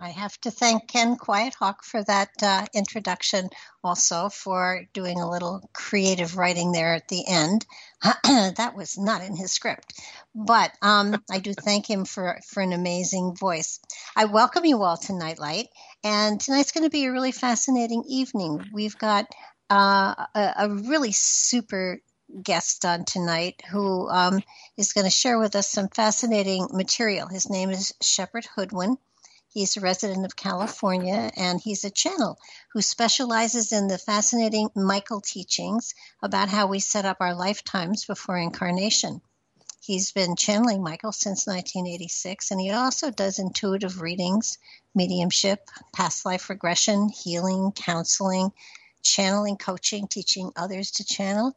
I have to thank Ken Quiet Hawk for that uh, introduction, also for doing a little creative writing there at the end. that was not in his script, but um, I do thank him for, for an amazing voice. I welcome you all to Nightlight, and tonight's going to be a really fascinating evening. We've got uh, a, a, really super guest on tonight who um, is going to share with us some fascinating material. His name is Shepherd Hoodwin. He's a resident of California and he's a channel who specializes in the fascinating Michael teachings about how we set up our lifetimes before incarnation. He's been channeling Michael since 1986 and he also does intuitive readings, mediumship, past life regression, healing, counseling, channeling, coaching, teaching others to channel.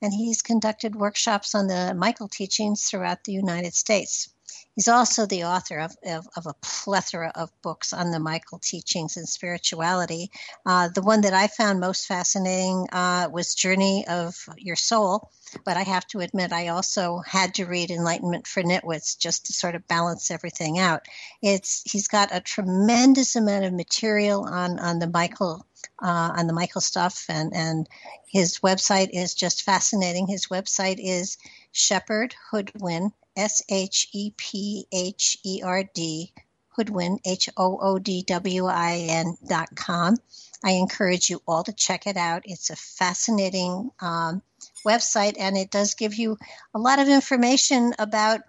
And he's conducted workshops on the Michael teachings throughout the United States. He's also the author of, of, of, a plethora of books on the Michael teachings and spirituality. Uh, the one that I found most fascinating uh, was Journey of Your Soul, but I have to admit I also had to read Enlightenment for Nitwits just to sort of balance everything out. It's he's got a tremendous amount of material on on the Michael uh, on the Michael stuff, and and his website is just fascinating. His website is Shepherd Hoodwin S H E P H E R D, Hoodwin, H O O D W I N dot com. I encourage you all to check it out. It's a fascinating um, website and it does give you a lot of information about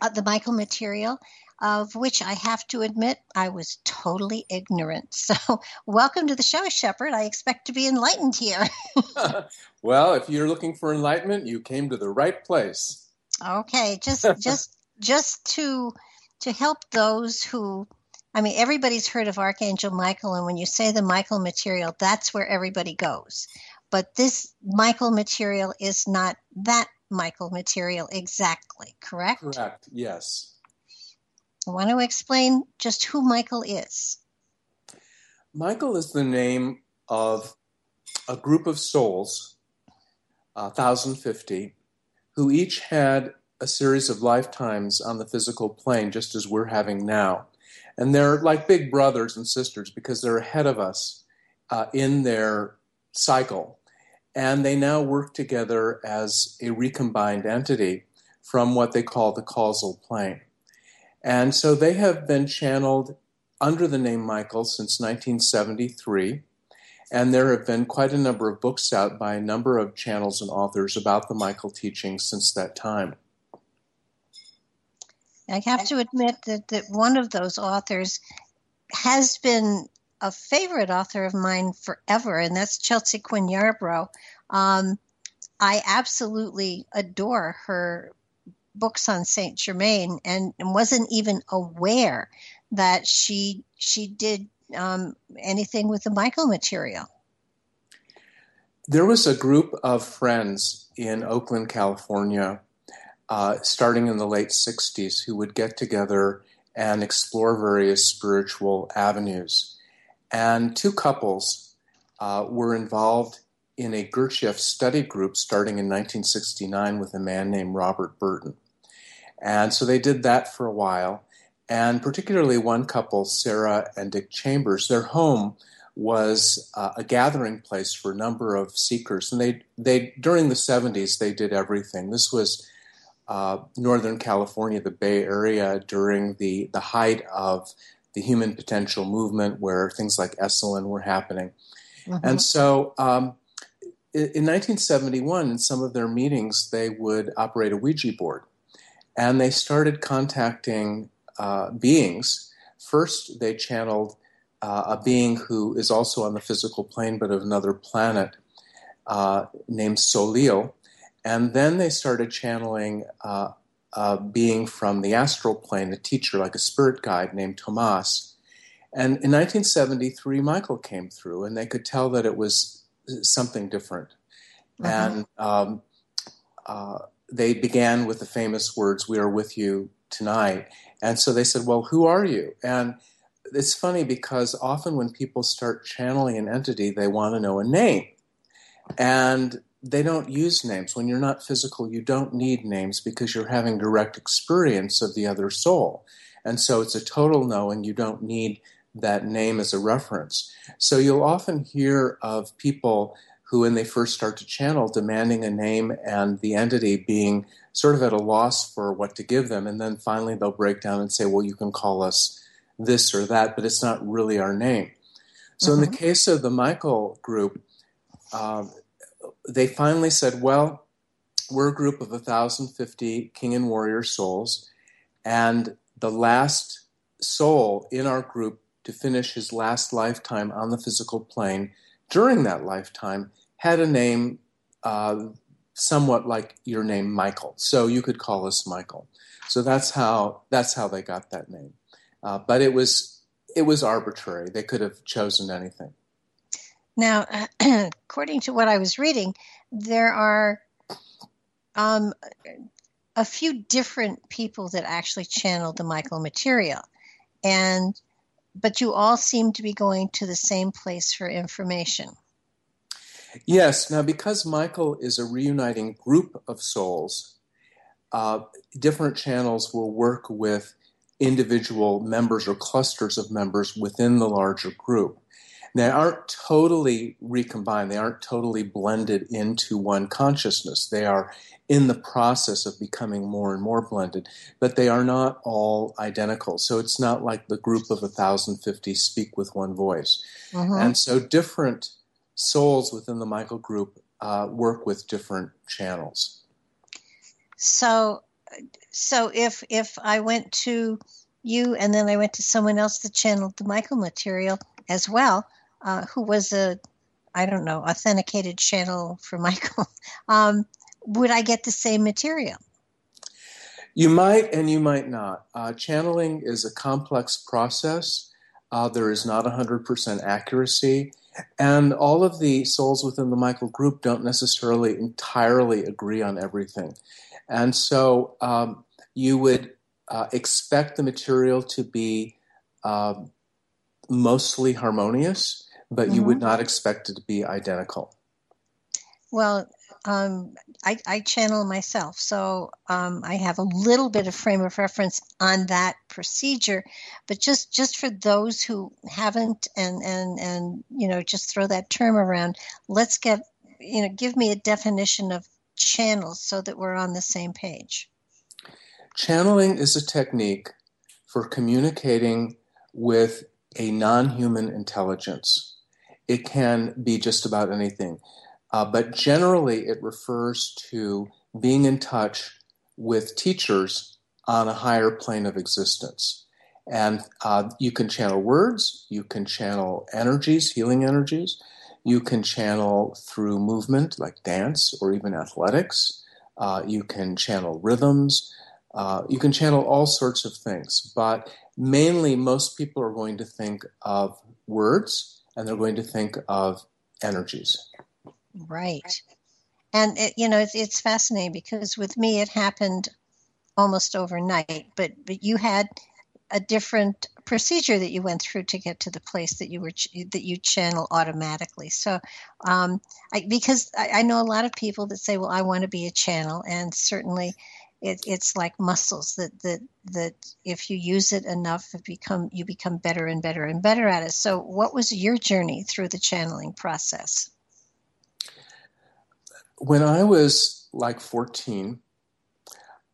uh, the Michael material. Of which I have to admit I was totally ignorant. So, welcome to the show, Shepherd. I expect to be enlightened here. well, if you're looking for enlightenment, you came to the right place. Okay, just just just to to help those who I mean everybody's heard of Archangel Michael and when you say the Michael material that's where everybody goes. But this Michael material is not that Michael material exactly, correct? Correct. Yes. I want to explain just who Michael is. Michael is the name of a group of souls, uh, 1050, who each had a series of lifetimes on the physical plane, just as we're having now. And they're like big brothers and sisters because they're ahead of us uh, in their cycle. And they now work together as a recombined entity from what they call the causal plane. And so they have been channeled under the name Michael since 1973. And there have been quite a number of books out by a number of channels and authors about the Michael teachings since that time. I have to admit that, that one of those authors has been a favorite author of mine forever, and that's Chelsea Quinn Yarbro. Um, I absolutely adore her books on Saint Germain, and, and wasn't even aware that she she did um, anything with the Michael material? There was a group of friends in Oakland, California, uh, starting in the late 60s, who would get together and explore various spiritual avenues. And two couples uh, were involved in a Gurdjieff study group starting in 1969 with a man named Robert Burton. And so they did that for a while and particularly one couple, Sarah and Dick Chambers, their home was uh, a gathering place for a number of seekers, and they they during the '70s they did everything. This was uh, Northern California, the Bay Area, during the the height of the human potential movement, where things like Esalen were happening, mm-hmm. and so. Um, in 1971, in some of their meetings, they would operate a Ouija board. And they started contacting uh, beings. First, they channeled uh, a being who is also on the physical plane but of another planet uh, named Solil. And then they started channeling uh, a being from the astral plane, a teacher, like a spirit guide named Tomas. And in 1973, Michael came through, and they could tell that it was something different. Mm-hmm. And um, uh, they began with the famous words, We are with you tonight. And so they said, Well, who are you? And it's funny because often when people start channeling an entity, they want to know a name. And they don't use names. When you're not physical, you don't need names because you're having direct experience of the other soul. And so it's a total no, and you don't need that name as a reference. So you'll often hear of people who, when they first start to channel, demanding a name and the entity being sort of at a loss for what to give them. And then finally they'll break down and say, well, you can call us this or that, but it's not really our name. So mm-hmm. in the mm-hmm. case of the Michael group, uh, they finally said, well, we're a group of 1,050 king and warrior souls, and the last soul in our group to finish his last lifetime on the physical plane during that lifetime had a name uh, somewhat like your name Michael. So you could call us Michael. So that's how that's how they got that name. Uh, but it was it was arbitrary. They could have chosen anything. Now, according to what I was reading, there are um, a few different people that actually channeled the Michael material, and but you all seem to be going to the same place for information. Yes. Now, because Michael is a reuniting group of souls, uh, different channels will work with individual members or clusters of members within the larger group. They aren't totally recombined, they aren't totally blended into one consciousness. They are in the process of becoming more and more blended, but they are not all identical. So it's not like the group of 1,050 speak with one voice. Mm-hmm. And so different souls within the Michael group uh, work with different channels. So, so if if I went to you and then I went to someone else that channeled the Michael material as well, uh, who was a I don't know authenticated channel for Michael, um, would I get the same material? You might and you might not. Uh, channeling is a complex process. Uh, there is not 100% accuracy. And all of the souls within the Michael group don't necessarily entirely agree on everything. And so um, you would uh, expect the material to be uh, mostly harmonious, but mm-hmm. you would mm-hmm. not expect it to be identical. Well, um, I, I, channel myself, so um, I have a little bit of frame of reference on that procedure. But just just for those who haven't, and and and you know, just throw that term around. Let's get you know, give me a definition of channels so that we're on the same page. Channeling is a technique for communicating with a non-human intelligence. It can be just about anything. Uh, but generally, it refers to being in touch with teachers on a higher plane of existence. And uh, you can channel words, you can channel energies, healing energies, you can channel through movement like dance or even athletics, uh, you can channel rhythms, uh, you can channel all sorts of things. But mainly, most people are going to think of words and they're going to think of energies. Right. And it, you know, it's, it's fascinating because with me it happened almost overnight, but but you had a different procedure that you went through to get to the place that you were that you channel automatically. So, um, I, because I, I, know a lot of people that say, "Well, I want to be a channel," and certainly, it, it's like muscles that that that if you use it enough, it become you become better and better and better at it. So, what was your journey through the channeling process? When I was like 14,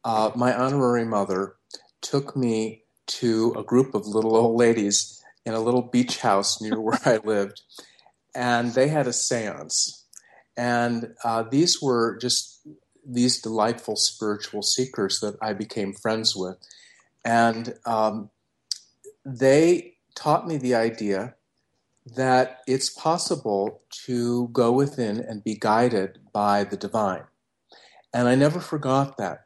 uh, my honorary mother took me to a group of little old ladies in a little beach house near where I lived, and they had a seance. And uh, these were just these delightful spiritual seekers that I became friends with. And um, they taught me the idea that it's possible to go within and be guided by the divine. And I never forgot that.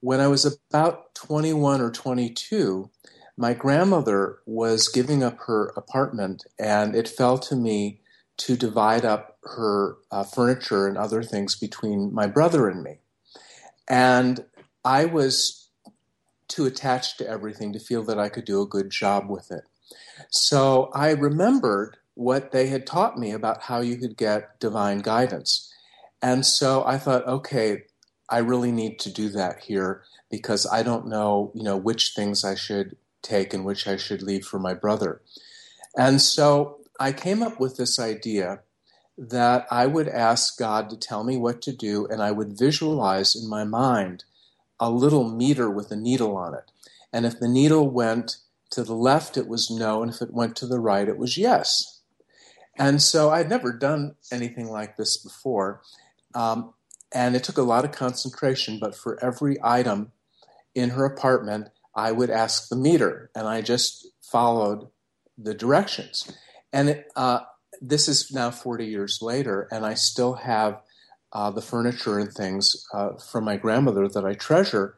When I was about 21 or 22, my grandmother was giving up her apartment, and it fell to me to divide up her uh, furniture and other things between my brother and me. And I was too attached to everything to feel that I could do a good job with it. So I remembered what they had taught me about how you could get divine guidance. And so I thought, okay, I really need to do that here because I don't know, you know, which things I should take and which I should leave for my brother. And so I came up with this idea that I would ask God to tell me what to do, and I would visualize in my mind a little meter with a needle on it. And if the needle went to the left, it was no, and if it went to the right, it was yes. And so I had never done anything like this before. Um, and it took a lot of concentration, but for every item in her apartment, I would ask the meter, and I just followed the directions. And it, uh, this is now 40 years later, and I still have uh, the furniture and things uh, from my grandmother that I treasure.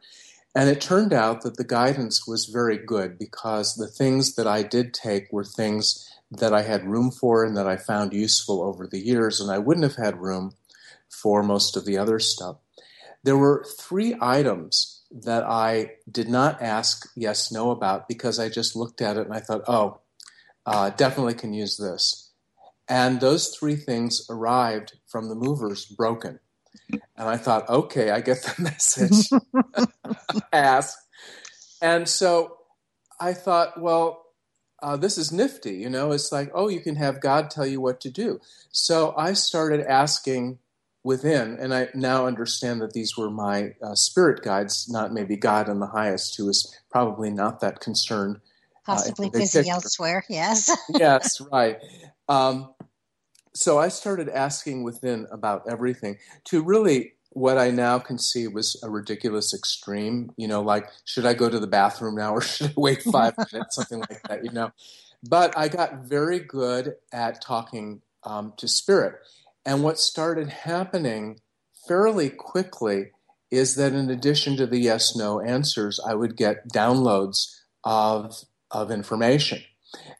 And it turned out that the guidance was very good because the things that I did take were things that I had room for and that I found useful over the years, and I wouldn't have had room for most of the other stuff. There were three items that I did not ask yes, no about because I just looked at it and I thought, oh, uh, definitely can use this. And those three things arrived from the movers broken. And I thought, okay, I get the message. Ask. And so I thought, well, uh, this is nifty. You know, it's like, oh, you can have God tell you what to do. So I started asking within, and I now understand that these were my uh, spirit guides, not maybe God in the highest, who is probably not that concerned. Uh, Possibly uh, busy elsewhere, yes. yes, right. Um, so I started asking within about everything to really what I now can see was a ridiculous extreme. You know, like, should I go to the bathroom now or should I wait five minutes? Something like that, you know. But I got very good at talking um, to spirit. And what started happening fairly quickly is that in addition to the yes no answers, I would get downloads of, of information.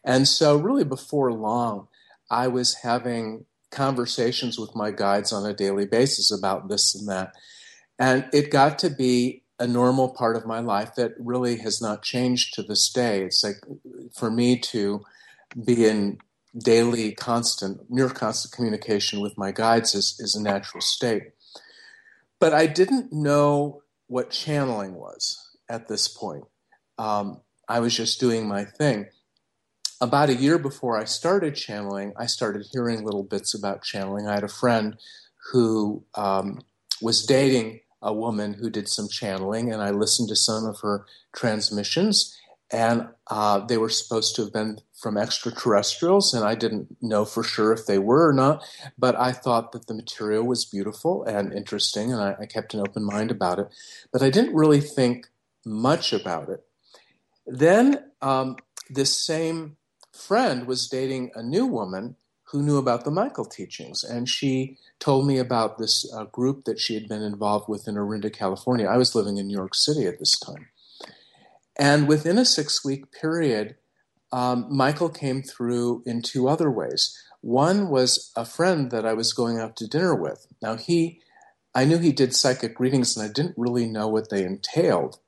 And so, really, before long, I was having conversations with my guides on a daily basis about this and that. And it got to be a normal part of my life that really has not changed to this day. It's like for me to be in daily, constant, near constant communication with my guides is, is a natural state. But I didn't know what channeling was at this point. Um, I was just doing my thing about a year before I started channeling, I started hearing little bits about channeling. I had a friend who um, was dating a woman who did some channeling, and I listened to some of her transmissions, and uh, they were supposed to have been from extraterrestrials, and I didn't know for sure if they were or not, but I thought that the material was beautiful and interesting, and I, I kept an open mind about it. But I didn't really think much about it. Then um, this same friend was dating a new woman who knew about the Michael teachings, and she told me about this uh, group that she had been involved with in Orinda, California. I was living in New York City at this time. And within a six week period, um, Michael came through in two other ways. One was a friend that I was going out to dinner with. Now, he, I knew he did psychic readings, and I didn't really know what they entailed.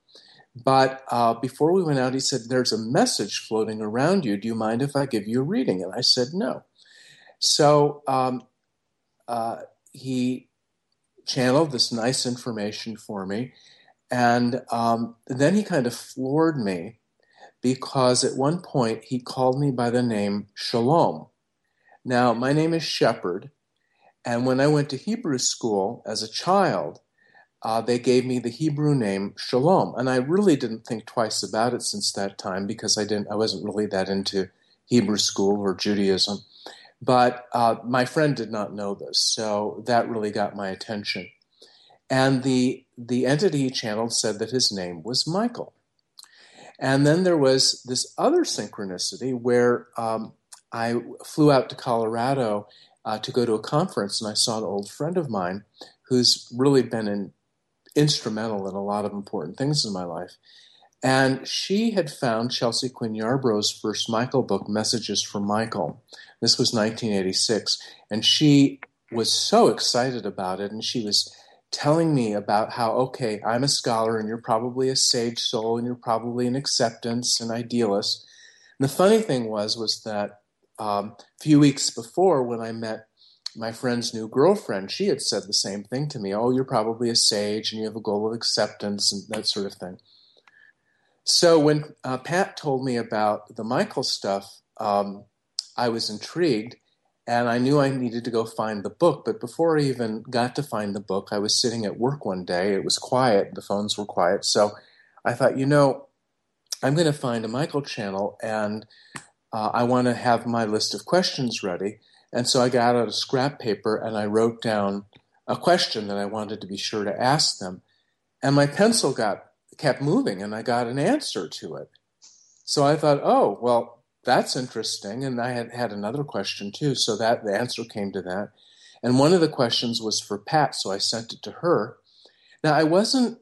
But uh, before we went out, he said, There's a message floating around you. Do you mind if I give you a reading? And I said, No. So um, uh, he channeled this nice information for me. And um, then he kind of floored me because at one point he called me by the name Shalom. Now, my name is Shepherd. And when I went to Hebrew school as a child, uh, they gave me the Hebrew name Shalom, and I really didn't think twice about it since that time because I didn't, I wasn't really that into Hebrew school or Judaism. But uh, my friend did not know this, so that really got my attention. And the the entity channeled said that his name was Michael. And then there was this other synchronicity where um, I flew out to Colorado uh, to go to a conference, and I saw an old friend of mine who's really been in instrumental in a lot of important things in my life. And she had found Chelsea Quinn Yarbro's first Michael book, Messages from Michael. This was 1986. And she was so excited about it. And she was telling me about how, okay, I'm a scholar and you're probably a sage soul and you're probably an acceptance and idealist. And the funny thing was, was that um, a few weeks before when I met my friend's new girlfriend, she had said the same thing to me. Oh, you're probably a sage and you have a goal of acceptance and that sort of thing. So when uh, Pat told me about the Michael stuff, um, I was intrigued and I knew I needed to go find the book. But before I even got to find the book, I was sitting at work one day. It was quiet, the phones were quiet. So I thought, you know, I'm going to find a Michael channel and uh, I want to have my list of questions ready. And so I got out a scrap paper and I wrote down a question that I wanted to be sure to ask them. And my pencil got kept moving and I got an answer to it. So I thought, oh, well, that's interesting. And I had had another question too. So that the answer came to that. And one of the questions was for Pat. So I sent it to her. Now, I wasn't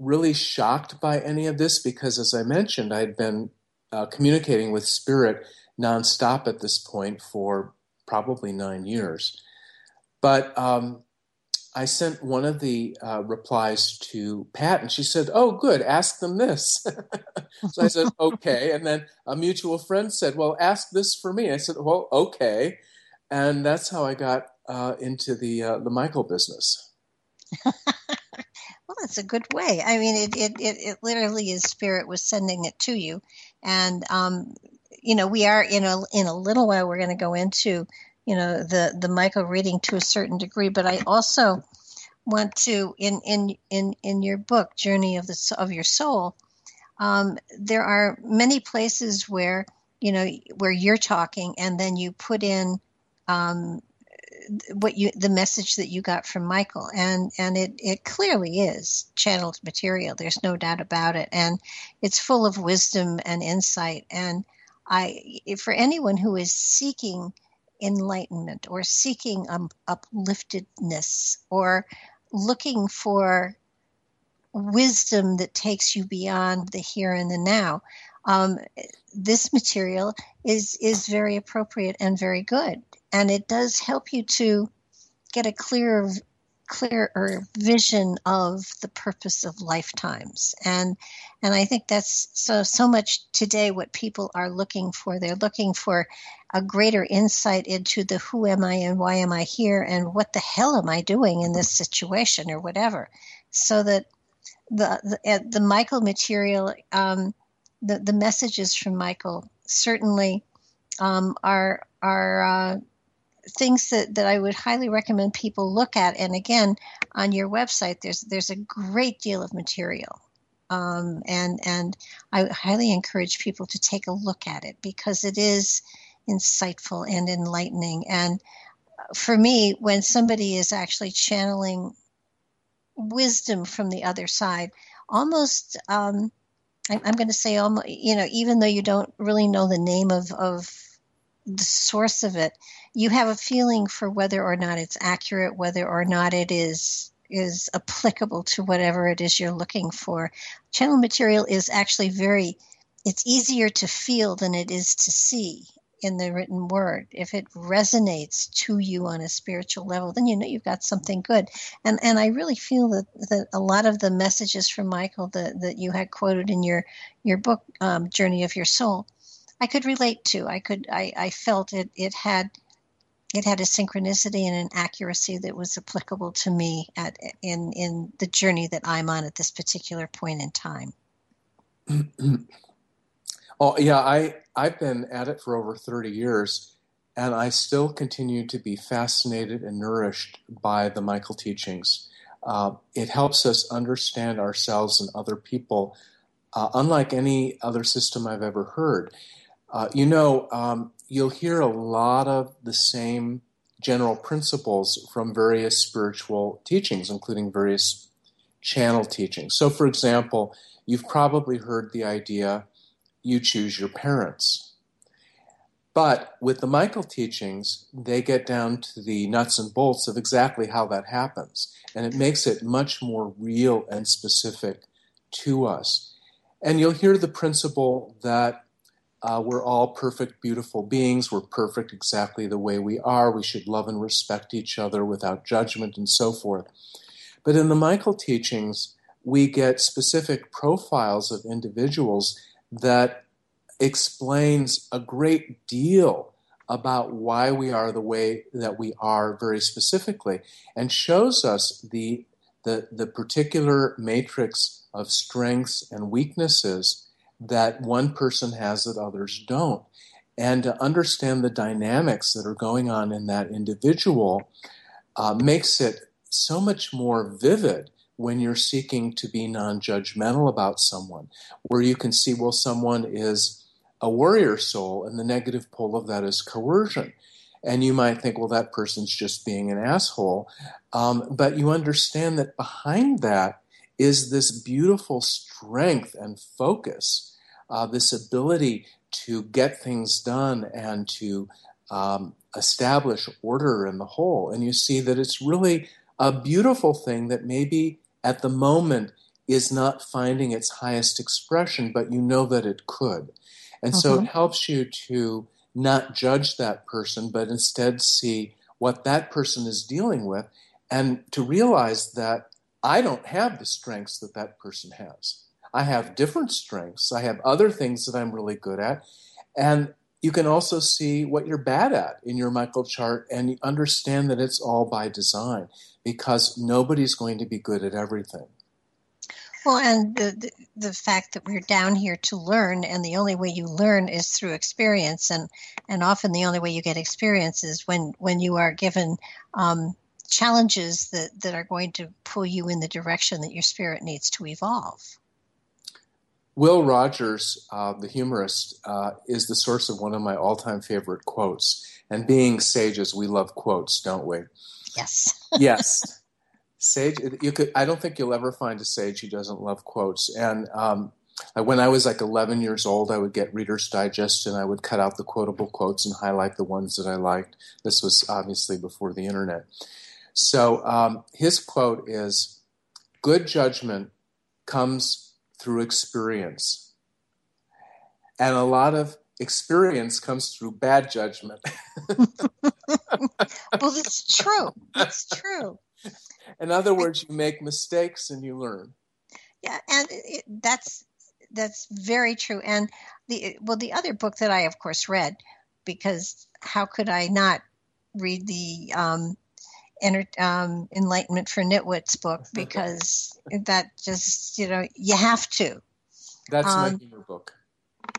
really shocked by any of this because, as I mentioned, I had been uh, communicating with Spirit nonstop at this point for probably nine years. But um, I sent one of the uh, replies to Pat, and she said, "Oh, good. Ask them this." so I said, "Okay." And then a mutual friend said, "Well, ask this for me." I said, "Well, okay." And that's how I got uh, into the uh, the Michael business. well, that's a good way. I mean, it, it it it literally is spirit was sending it to you, and um, you know, we are in a in a little while we're going to go into you know the the Michael reading to a certain degree, but I also want to in in in in your book Journey of the of Your Soul. Um, there are many places where you know where you're talking, and then you put in um, what you the message that you got from Michael, and and it it clearly is channeled material. There's no doubt about it, and it's full of wisdom and insight. And I, for anyone who is seeking enlightenment or seeking um, upliftedness or looking for wisdom that takes you beyond the here and the now. Um, this material is is very appropriate and very good, and it does help you to get a clearer clearer vision of the purpose of lifetimes. And and i think that's so so much today what people are looking for. They're looking for a greater insight into the who am i and why am i here and what the hell am i doing in this situation or whatever. So that the the, the michael material um, the the messages from michael certainly um, are are uh, things that, that I would highly recommend people look at. And again, on your website, there's there's a great deal of material, um, and and I highly encourage people to take a look at it because it is insightful and enlightening. And for me, when somebody is actually channeling wisdom from the other side, almost. Um, I'm going to say, almost, you know, even though you don't really know the name of, of the source of it, you have a feeling for whether or not it's accurate, whether or not it is is applicable to whatever it is you're looking for. Channel material is actually very it's easier to feel than it is to see in the written word. If it resonates to you on a spiritual level, then you know you've got something good. And and I really feel that, that a lot of the messages from Michael that, that you had quoted in your your book, um, Journey of Your Soul, I could relate to. I could I, I felt it it had it had a synchronicity and an accuracy that was applicable to me at in in the journey that I'm on at this particular point in time. oh yeah, I I've been at it for over 30 years and I still continue to be fascinated and nourished by the Michael teachings. Uh, it helps us understand ourselves and other people, uh, unlike any other system I've ever heard. Uh, you know, um, you'll hear a lot of the same general principles from various spiritual teachings, including various channel teachings. So, for example, you've probably heard the idea you choose your parents. But with the Michael teachings, they get down to the nuts and bolts of exactly how that happens. And it makes it much more real and specific to us. And you'll hear the principle that uh, we're all perfect, beautiful beings. We're perfect exactly the way we are. We should love and respect each other without judgment and so forth. But in the Michael teachings, we get specific profiles of individuals that explains a great deal about why we are the way that we are very specifically and shows us the, the, the particular matrix of strengths and weaknesses that one person has that others don't. And to understand the dynamics that are going on in that individual uh, makes it so much more vivid when you're seeking to be non judgmental about someone, where you can see, well, someone is a warrior soul, and the negative pole of that is coercion. And you might think, well, that person's just being an asshole. Um, but you understand that behind that is this beautiful strength and focus, uh, this ability to get things done and to um, establish order in the whole. And you see that it's really a beautiful thing that maybe at the moment is not finding its highest expression, but you know that it could. And so it mm-hmm. helps you to not judge that person, but instead see what that person is dealing with and to realize that I don't have the strengths that that person has. I have different strengths. I have other things that I'm really good at. And you can also see what you're bad at in your Michael chart and understand that it's all by design because nobody's going to be good at everything. Well, and the, the, the fact that we're down here to learn, and the only way you learn is through experience, and and often the only way you get experience is when when you are given um, challenges that that are going to pull you in the direction that your spirit needs to evolve. Will Rogers, uh, the humorist, uh, is the source of one of my all-time favorite quotes. And being sages, we love quotes, don't we? Yes. yes. Sage, you could. I don't think you'll ever find a sage who doesn't love quotes. And um, when I was like 11 years old, I would get Reader's Digest and I would cut out the quotable quotes and highlight the ones that I liked. This was obviously before the internet. So um, his quote is Good judgment comes through experience. And a lot of experience comes through bad judgment. well, it's true. It's true. In other words, you make mistakes and you learn. Yeah, and it, that's that's very true. And the well, the other book that I, of course, read because how could I not read the um, enter, um, Enlightenment for Nitwits book because that just you know you have to. That's um, my new book.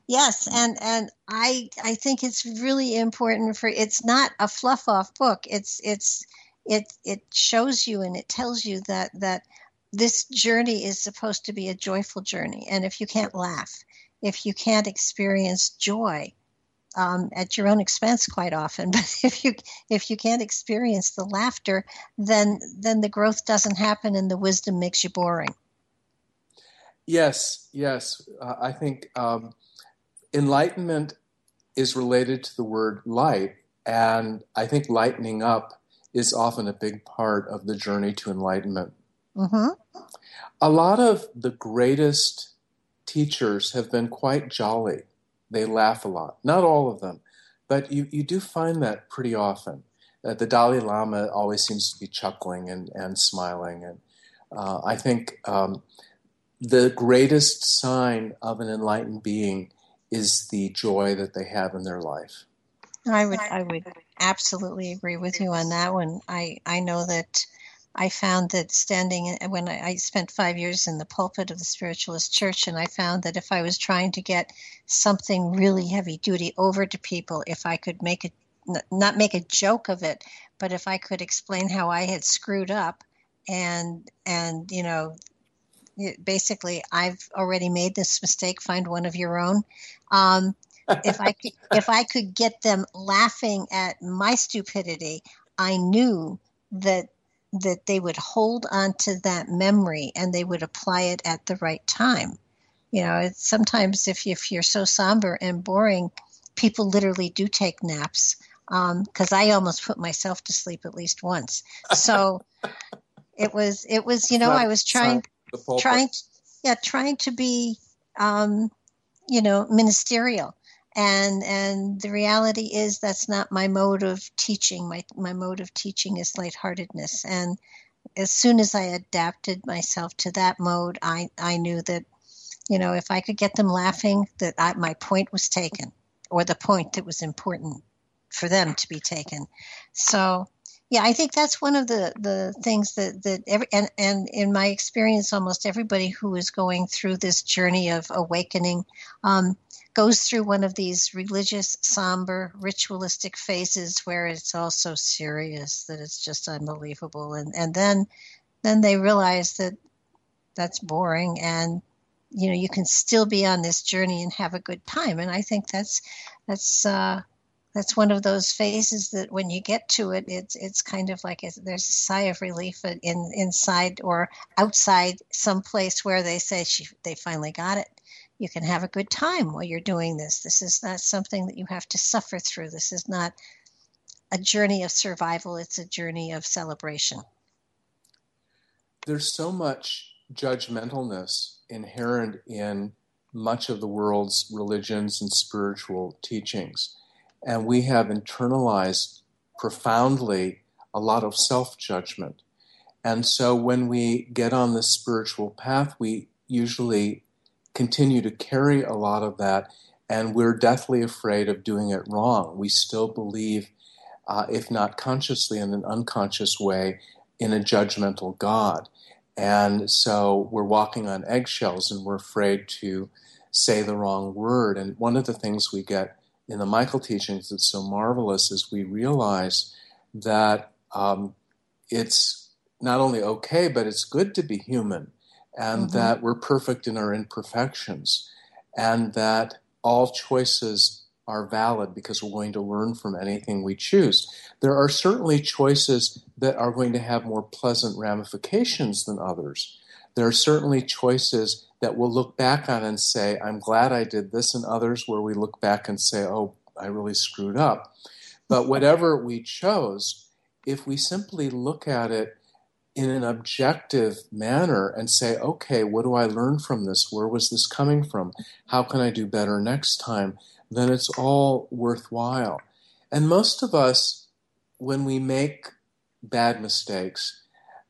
Yes, and and I I think it's really important for it's not a fluff off book. It's it's it it shows you and it tells you that that this journey is supposed to be a joyful journey and if you can't laugh if you can't experience joy um, at your own expense quite often but if you if you can't experience the laughter then then the growth doesn't happen and the wisdom makes you boring yes yes uh, i think um, enlightenment is related to the word light and i think lightening up is often a big part of the journey to enlightenment. Mm-hmm. A lot of the greatest teachers have been quite jolly. They laugh a lot. Not all of them, but you, you do find that pretty often. Uh, the Dalai Lama always seems to be chuckling and, and smiling. And uh, I think um, the greatest sign of an enlightened being is the joy that they have in their life. I would I would absolutely agree with you on that one. I I know that I found that standing when I, spent five years in the pulpit of the spiritualist church, and I found that if I was trying to get something really heavy duty over to people, if I could make it not make a joke of it, but if I could explain how I had screwed up, and and you know, basically I've already made this mistake. Find one of your own. Um, if I could, if I could get them laughing at my stupidity, I knew that that they would hold on to that memory and they would apply it at the right time. You know, sometimes if if you're so somber and boring, people literally do take naps. Because um, I almost put myself to sleep at least once. So it was it was you know not, I was trying trying yeah trying to be um, you know ministerial and and the reality is that's not my mode of teaching. My my mode of teaching is lightheartedness. And as soon as i adapted myself to that mode i i knew that you know if i could get them laughing that I, my point was taken or the point that was important for them to be taken. So yeah, I think that's one of the, the things that, that every and, and in my experience, almost everybody who is going through this journey of awakening um, goes through one of these religious, somber, ritualistic phases where it's all so serious that it's just unbelievable, and and then then they realize that that's boring and you know you can still be on this journey and have a good time and i think that's that's uh that's one of those phases that when you get to it, it's it's kind of like a, there's a sigh of relief in inside or outside some place where they say she, they finally got it. You can have a good time while you're doing this. This is not something that you have to suffer through. This is not a journey of survival. It's a journey of celebration. There's so much judgmentalness inherent in much of the world's religions and spiritual teachings and we have internalized profoundly a lot of self judgment. And so when we get on the spiritual path, we usually continue to carry a lot of that, and we're deathly afraid of doing it wrong. We still believe, uh, if not consciously, in an unconscious way, in a judgmental God. And so we're walking on eggshells and we're afraid to say the wrong word. And one of the things we get in the Michael teachings that's so marvelous is we realize that um, it's not only okay, but it's good to be human, and mm-hmm. that we're perfect in our imperfections, and that all choices are valid because we're going to learn from anything we choose. There are certainly choices that are going to have more pleasant ramifications than others. There are certainly choices that we'll look back on and say, I'm glad I did this, and others where we look back and say, oh, I really screwed up. But whatever we chose, if we simply look at it in an objective manner and say, okay, what do I learn from this? Where was this coming from? How can I do better next time? Then it's all worthwhile. And most of us, when we make bad mistakes,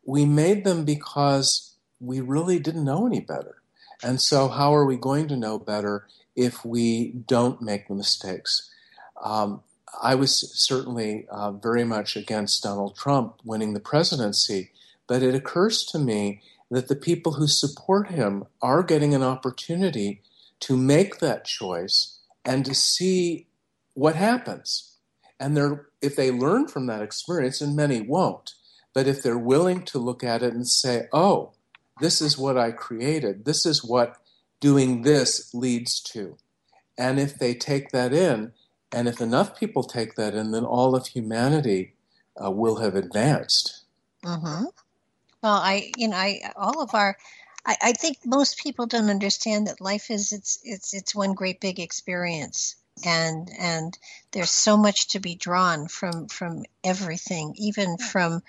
we made them because we really didn't know any better. And so, how are we going to know better if we don't make the mistakes? Um, I was certainly uh, very much against Donald Trump winning the presidency, but it occurs to me that the people who support him are getting an opportunity to make that choice and to see what happens. And they're, if they learn from that experience, and many won't, but if they're willing to look at it and say, oh, this is what I created. This is what doing this leads to. And if they take that in, and if enough people take that in, then all of humanity uh, will have advanced. Mm-hmm. Well, I, you know, I all of our, I, I think most people don't understand that life is it's it's it's one great big experience, and and there's so much to be drawn from from everything, even from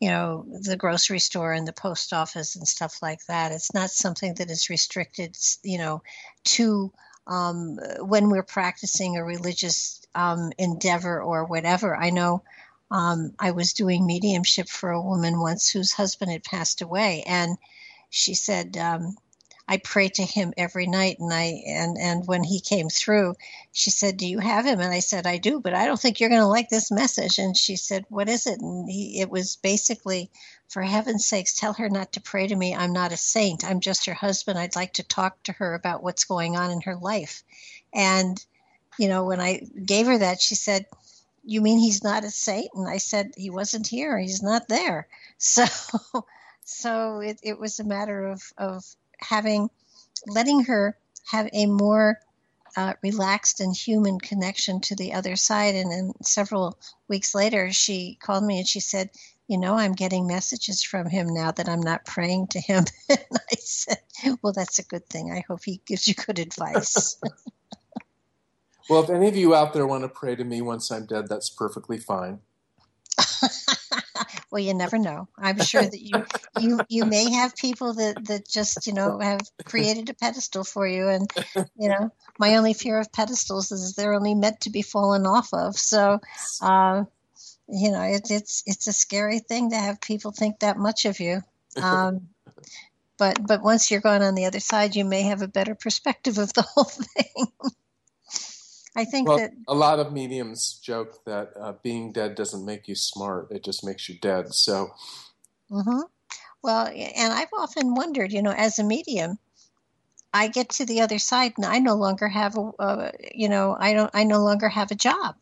you know, the grocery store and the post office and stuff like that. It's not something that is restricted, you know, to um, when we're practicing a religious um, endeavor or whatever. I know um, I was doing mediumship for a woman once whose husband had passed away, and she said, um, I pray to him every night and I and and when he came through she said do you have him and I said I do but I don't think you're going to like this message. And she said what is it? And he, it was basically for heaven's sakes tell her not to pray to me. I'm not a saint. I'm just her husband. I'd like to talk to her about what's going on in her life. And you know when I gave her that she said you mean he's not a saint and I said he wasn't here he's not there so so it, it was a matter of of having letting her have a more uh, relaxed and human connection to the other side. And then several weeks later, she called me and she said, You know, I'm getting messages from him now that I'm not praying to him. and I said, Well, that's a good thing. I hope he gives you good advice. well, if any of you out there want to pray to me once I'm dead, that's perfectly fine. well, you never know. I'm sure that you you you may have people that that just you know have created a pedestal for you, and you know my only fear of pedestals is they're only meant to be fallen off of. So, uh, you know, it's it's it's a scary thing to have people think that much of you. Um, but but once you're gone on the other side, you may have a better perspective of the whole thing. I think well, that a lot of mediums joke that uh, being dead doesn't make you smart; it just makes you dead. So, mm-hmm. well, and I've often wondered, you know, as a medium, I get to the other side and I no longer have a, uh, you know, I don't, I no longer have a job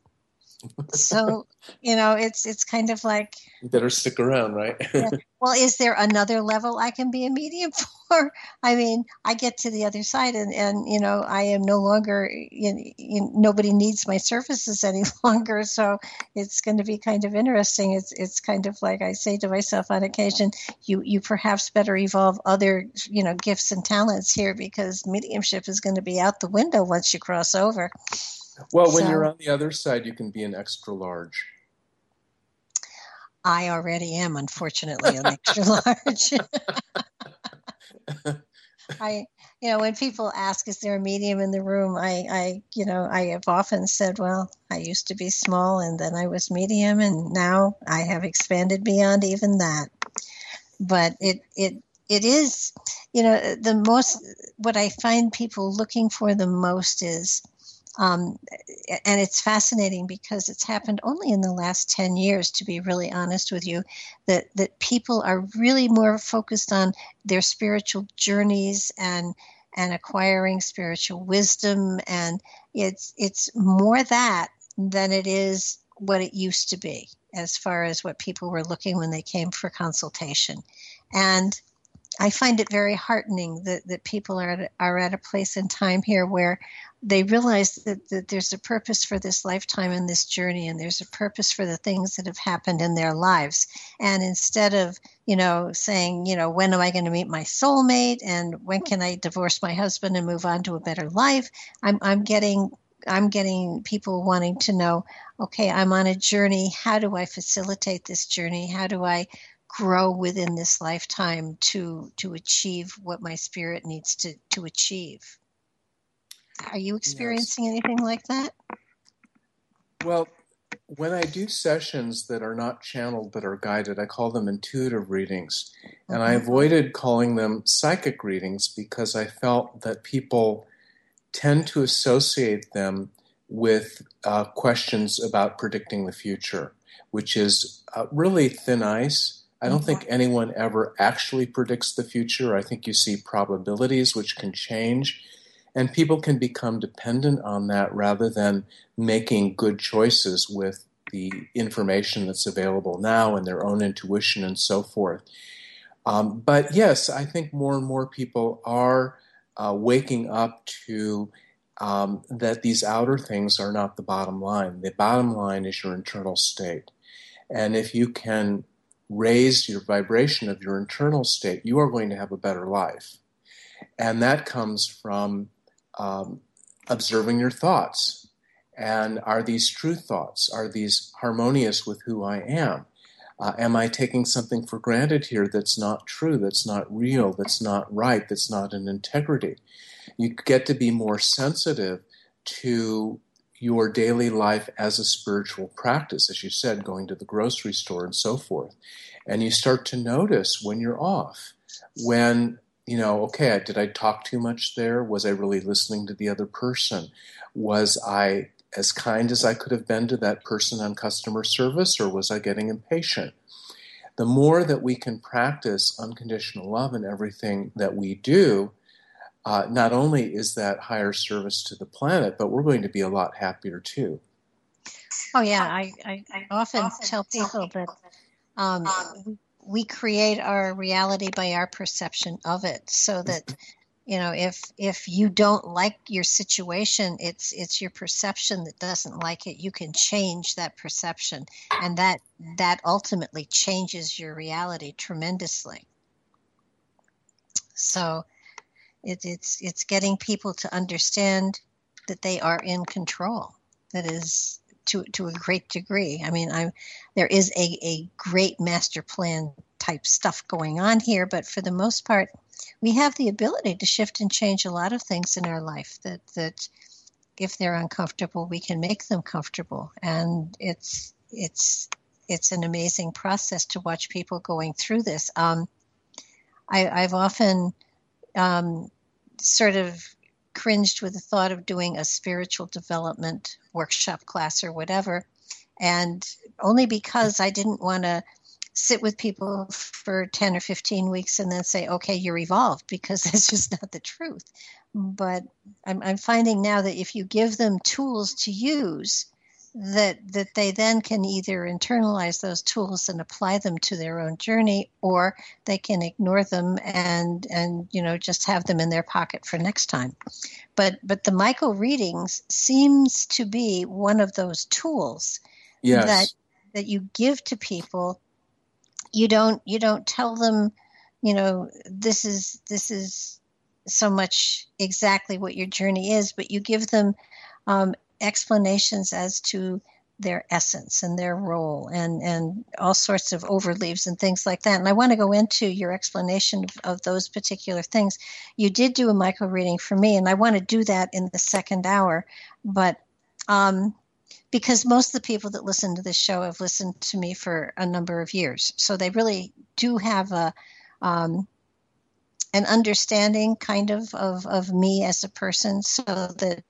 so you know it's it's kind of like you better stick around right? Yeah. well is there another level i can be a medium for? I mean i get to the other side and and you know i am no longer you, you, nobody needs my services any longer. So it's going to be kind of interesting. It's it's kind of like i say to myself on occasion you you perhaps better evolve other you know gifts and talents here because mediumship is going to be out the window once you cross over well, when so, you're on the other side, you can be an extra large. I already am, unfortunately, an extra large. I, you know, when people ask, "Is there a medium in the room?" I, I, you know, I have often said, "Well, I used to be small, and then I was medium, and now I have expanded beyond even that." But it, it, it is, you know, the most. What I find people looking for the most is um, and it's fascinating because it's happened only in the last 10 years, to be really honest with you, that, that people are really more focused on their spiritual journeys and and acquiring spiritual wisdom. And it's it's more that than it is what it used to be as far as what people were looking when they came for consultation. And I find it very heartening that, that people are at, are at a place in time here where they realize that, that there's a purpose for this lifetime and this journey, and there's a purpose for the things that have happened in their lives. And instead of, you know, saying, you know, when am I going to meet my soulmate and when can I divorce my husband and move on to a better life, I'm, I'm getting I'm getting people wanting to know, okay, I'm on a journey. How do I facilitate this journey? How do I grow within this lifetime to to achieve what my spirit needs to to achieve? Are you experiencing yes. anything like that? Well, when I do sessions that are not channeled but are guided, I call them intuitive readings. And I avoided calling them psychic readings because I felt that people tend to associate them with uh, questions about predicting the future, which is uh, really thin ice. I don't think anyone ever actually predicts the future. I think you see probabilities which can change. And people can become dependent on that rather than making good choices with the information that's available now and their own intuition and so forth. Um, but yes, I think more and more people are uh, waking up to um, that these outer things are not the bottom line. The bottom line is your internal state. And if you can raise your vibration of your internal state, you are going to have a better life. And that comes from um, observing your thoughts. And are these true thoughts? Are these harmonious with who I am? Uh, am I taking something for granted here that's not true, that's not real, that's not right, that's not in integrity? You get to be more sensitive to your daily life as a spiritual practice, as you said, going to the grocery store and so forth. And you start to notice when you're off, when you know, okay, did I talk too much there? Was I really listening to the other person? Was I as kind as I could have been to that person on customer service, or was I getting impatient? The more that we can practice unconditional love in everything that we do, uh, not only is that higher service to the planet, but we're going to be a lot happier too. Oh, yeah. I, I, I often tell people that um, we create our reality by our perception of it so that you know if if you don't like your situation it's it's your perception that doesn't like it. You can change that perception and that that ultimately changes your reality tremendously. So it, it's it's getting people to understand that they are in control. That is to to a great degree. I mean, I'm there is a, a great master plan type stuff going on here, but for the most part, we have the ability to shift and change a lot of things in our life that that if they're uncomfortable, we can make them comfortable. And it's it's it's an amazing process to watch people going through this. Um, I, have often um, sort of cringed with the thought of doing a spiritual development workshop class or whatever. And only because I didn't want to sit with people for 10 or 15 weeks and then say, okay, you're evolved, because that's just not the truth. But I'm, I'm finding now that if you give them tools to use, that that they then can either internalize those tools and apply them to their own journey or they can ignore them and and you know just have them in their pocket for next time but but the Michael readings seems to be one of those tools yes. that that you give to people you don't you don't tell them you know this is this is so much exactly what your journey is but you give them um, explanations as to their essence and their role and, and all sorts of overleaves and things like that. And I want to go into your explanation of, of those particular things. You did do a Michael reading for me, and I want to do that in the second hour. But um, because most of the people that listen to this show have listened to me for a number of years, so they really do have a um, an understanding kind of, of of me as a person, so that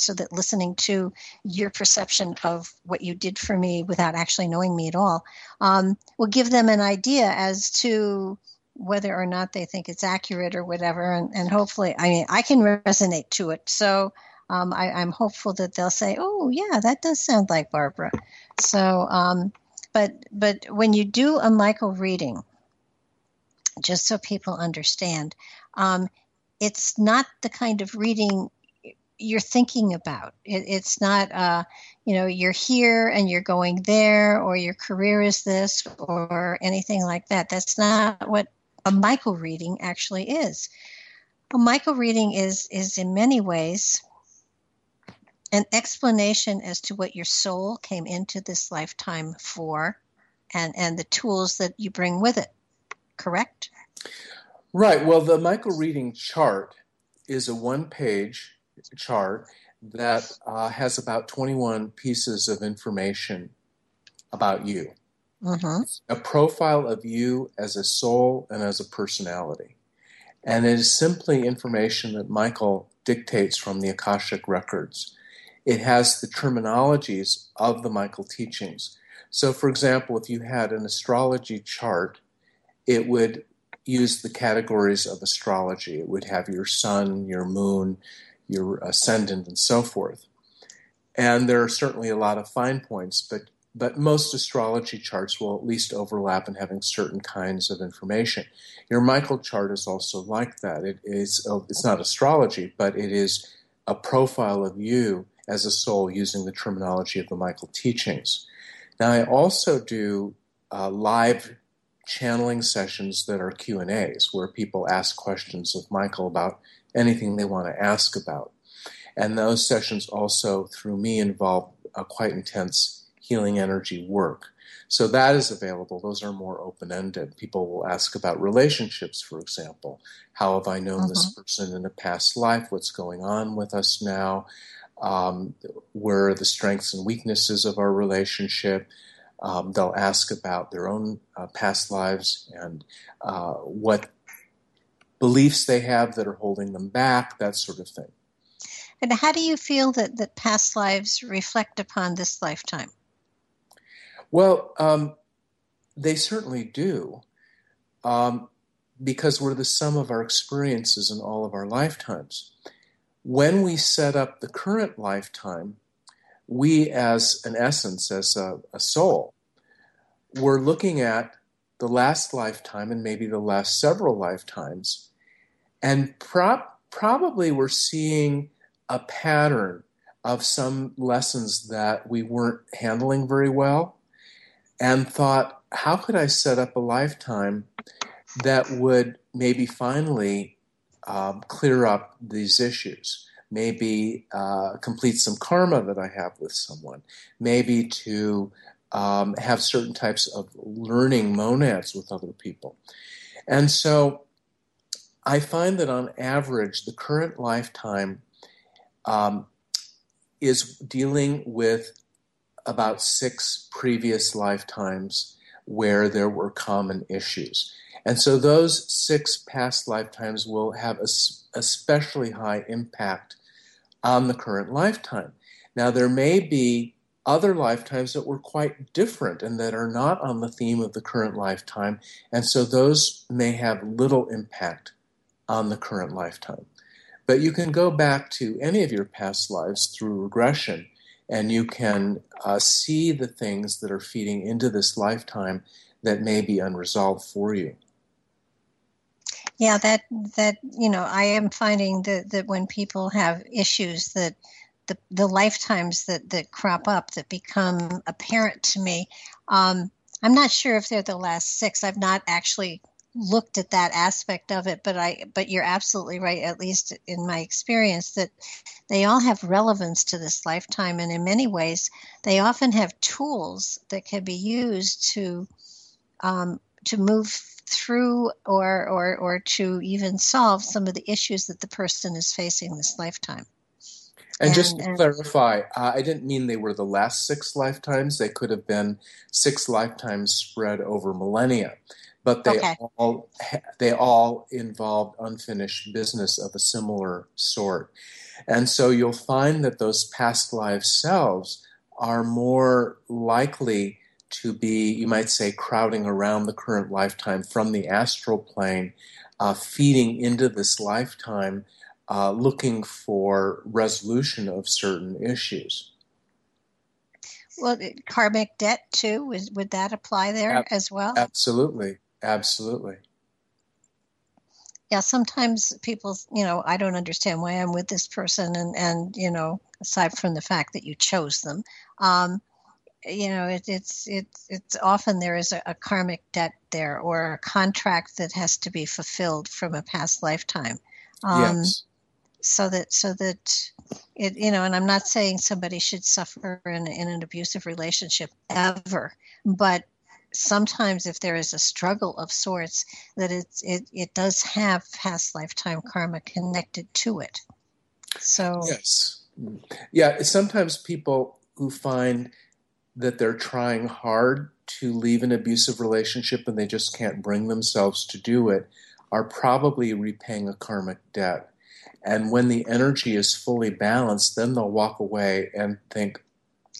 so that listening to your perception of what you did for me without actually knowing me at all um, will give them an idea as to whether or not they think it's accurate or whatever. And, and hopefully, I mean, I can resonate to it. So um, I, am hopeful that they'll say, "Oh, yeah, that does sound like Barbara." So, um, but but when you do a Michael reading, just so people understand, um, it's not the kind of reading you're thinking about. It, it's not, uh, you know, you're here and you're going there, or your career is this, or anything like that. That's not what a Michael reading actually is. A Michael reading is is in many ways an explanation as to what your soul came into this lifetime for, and and the tools that you bring with it. Correct. Right. Well, the Michael reading chart is a one page chart that uh, has about 21 pieces of information about you. Mm-hmm. A profile of you as a soul and as a personality. And it is simply information that Michael dictates from the Akashic records. It has the terminologies of the Michael teachings. So, for example, if you had an astrology chart, it would use the categories of astrology. It would have your sun, your moon, your ascendant, and so forth. And there are certainly a lot of fine points, but but most astrology charts will at least overlap in having certain kinds of information. Your Michael chart is also like that. It is it's not astrology, but it is a profile of you as a soul using the terminology of the Michael teachings. Now, I also do uh, live channeling sessions that are Q and A's, where people ask questions of Michael about anything they want to ask about. And those sessions also, through me, involve a quite intense healing energy work. So that is available. Those are more open ended. People will ask about relationships, for example. How have I known this mm-hmm. person in a past life? What's going on with us now? Um, where are the strengths and weaknesses of our relationship? Um, they'll ask about their own uh, past lives and uh, what beliefs they have that are holding them back, that sort of thing. And how do you feel that, that past lives reflect upon this lifetime? Well, um, they certainly do, um, because we're the sum of our experiences in all of our lifetimes. When we set up the current lifetime, we, as an essence, as a, a soul, we're looking at the last lifetime and maybe the last several lifetimes. And pro- probably we're seeing a pattern of some lessons that we weren't handling very well and thought, how could I set up a lifetime that would maybe finally um, clear up these issues? Maybe uh, complete some karma that I have with someone, maybe to um, have certain types of learning monads with other people. And so I find that on average, the current lifetime um, is dealing with about six previous lifetimes where there were common issues. And so those six past lifetimes will have a especially high impact on the current lifetime. Now, there may be other lifetimes that were quite different and that are not on the theme of the current lifetime, and so those may have little impact on the current lifetime. But you can go back to any of your past lives through regression and you can uh, see the things that are feeding into this lifetime that may be unresolved for you. Yeah, that that you know, I am finding that that when people have issues that the the lifetimes that that crop up that become apparent to me. Um, I'm not sure if they're the last six. I've not actually looked at that aspect of it but i but you're absolutely right at least in my experience that they all have relevance to this lifetime and in many ways they often have tools that can be used to um, to move through or, or or to even solve some of the issues that the person is facing this lifetime and, and just to and, clarify, uh, I didn't mean they were the last six lifetimes. They could have been six lifetimes spread over millennia but they okay. all they all involved unfinished business of a similar sort. And so you'll find that those past life selves are more likely to be, you might say, crowding around the current lifetime from the astral plane, uh, feeding into this lifetime, uh, looking for resolution of certain issues. Well, karmic debt too, would that apply there Ab- as well? Absolutely. Absolutely. Yeah, sometimes people, you know, I don't understand why I'm with this person, and and you know, aside from the fact that you chose them, um, you know, it, it's it's it's often there is a, a karmic debt there or a contract that has to be fulfilled from a past lifetime. Um, yes. So that so that it you know, and I'm not saying somebody should suffer in, in an abusive relationship ever, but sometimes if there is a struggle of sorts that it, it, it does have past lifetime karma connected to it. So yes. Yeah sometimes people who find that they're trying hard to leave an abusive relationship and they just can't bring themselves to do it are probably repaying a karmic debt. And when the energy is fully balanced then they'll walk away and think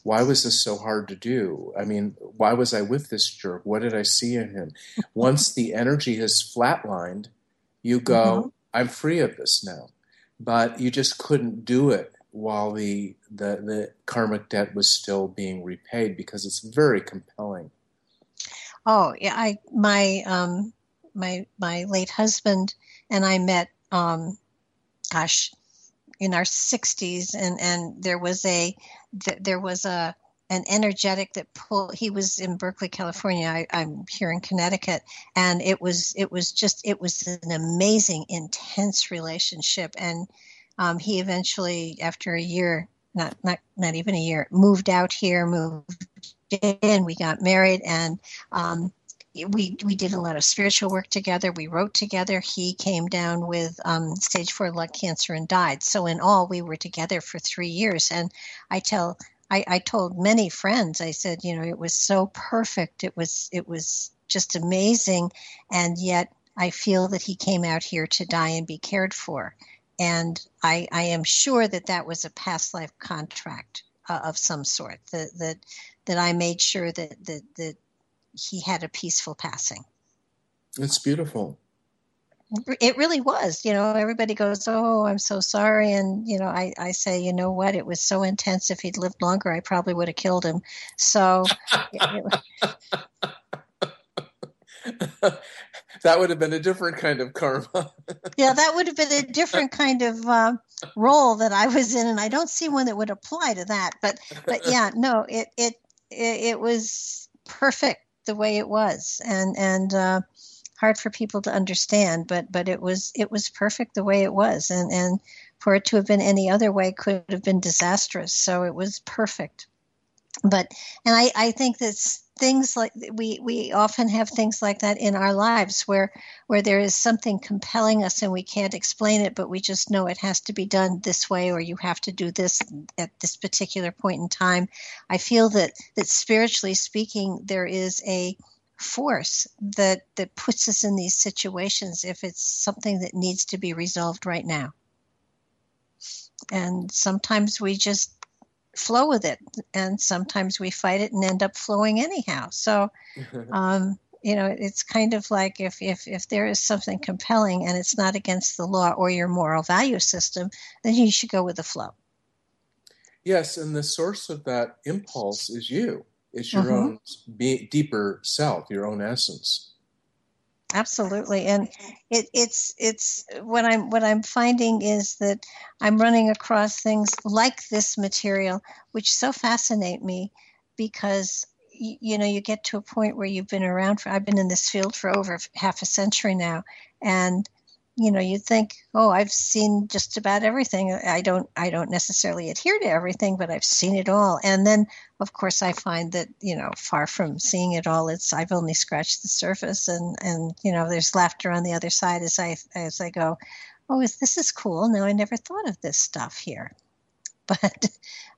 why was this so hard to do? I mean, why was I with this jerk? What did I see in him? Once the energy has flatlined, you go, mm-hmm. I'm free of this now. But you just couldn't do it while the, the, the karmic debt was still being repaid because it's very compelling. Oh yeah, I my um my my late husband and I met um gosh in our 60s and and there was a there was a an energetic that pulled he was in berkeley california I, i'm here in connecticut and it was it was just it was an amazing intense relationship and um, he eventually after a year not not not even a year moved out here moved in we got married and um, we we did a lot of spiritual work together. We wrote together. He came down with um, stage four lung cancer and died. So in all, we were together for three years. And I tell I, I told many friends. I said, you know, it was so perfect. It was it was just amazing, and yet I feel that he came out here to die and be cared for. And I, I am sure that that was a past life contract uh, of some sort. That that that I made sure that that that he had a peaceful passing. It's beautiful. It really was. You know, everybody goes, Oh, I'm so sorry. And, you know, I, I say, you know what? It was so intense. If he'd lived longer, I probably would have killed him. So. that would have been a different kind of karma. yeah, that would have been a different kind of uh, role that I was in, and I don't see one that would apply to that. But, but yeah, no, it it it, it was perfect the way it was, and and uh, hard for people to understand. But but it was it was perfect the way it was, and and for it to have been any other way could have been disastrous. So it was perfect. But and I I think that's things like we we often have things like that in our lives where where there is something compelling us and we can't explain it but we just know it has to be done this way or you have to do this at this particular point in time. I feel that that spiritually speaking there is a force that that puts us in these situations if it's something that needs to be resolved right now. And sometimes we just flow with it and sometimes we fight it and end up flowing anyhow. So um, you know it's kind of like if, if if there is something compelling and it's not against the law or your moral value system then you should go with the flow. Yes and the source of that impulse is you. It's your mm-hmm. own be- deeper self your own essence absolutely and it, it's it's what i'm what i'm finding is that i'm running across things like this material which so fascinate me because you, you know you get to a point where you've been around for i've been in this field for over half a century now and you know you think oh i've seen just about everything. I don't i don't necessarily adhere to everything but i've seen it all. And then of course i find that you know far from seeing it all it's i've only scratched the surface and and you know there's laughter on the other side as i as i go oh this is cool. No i never thought of this stuff here. But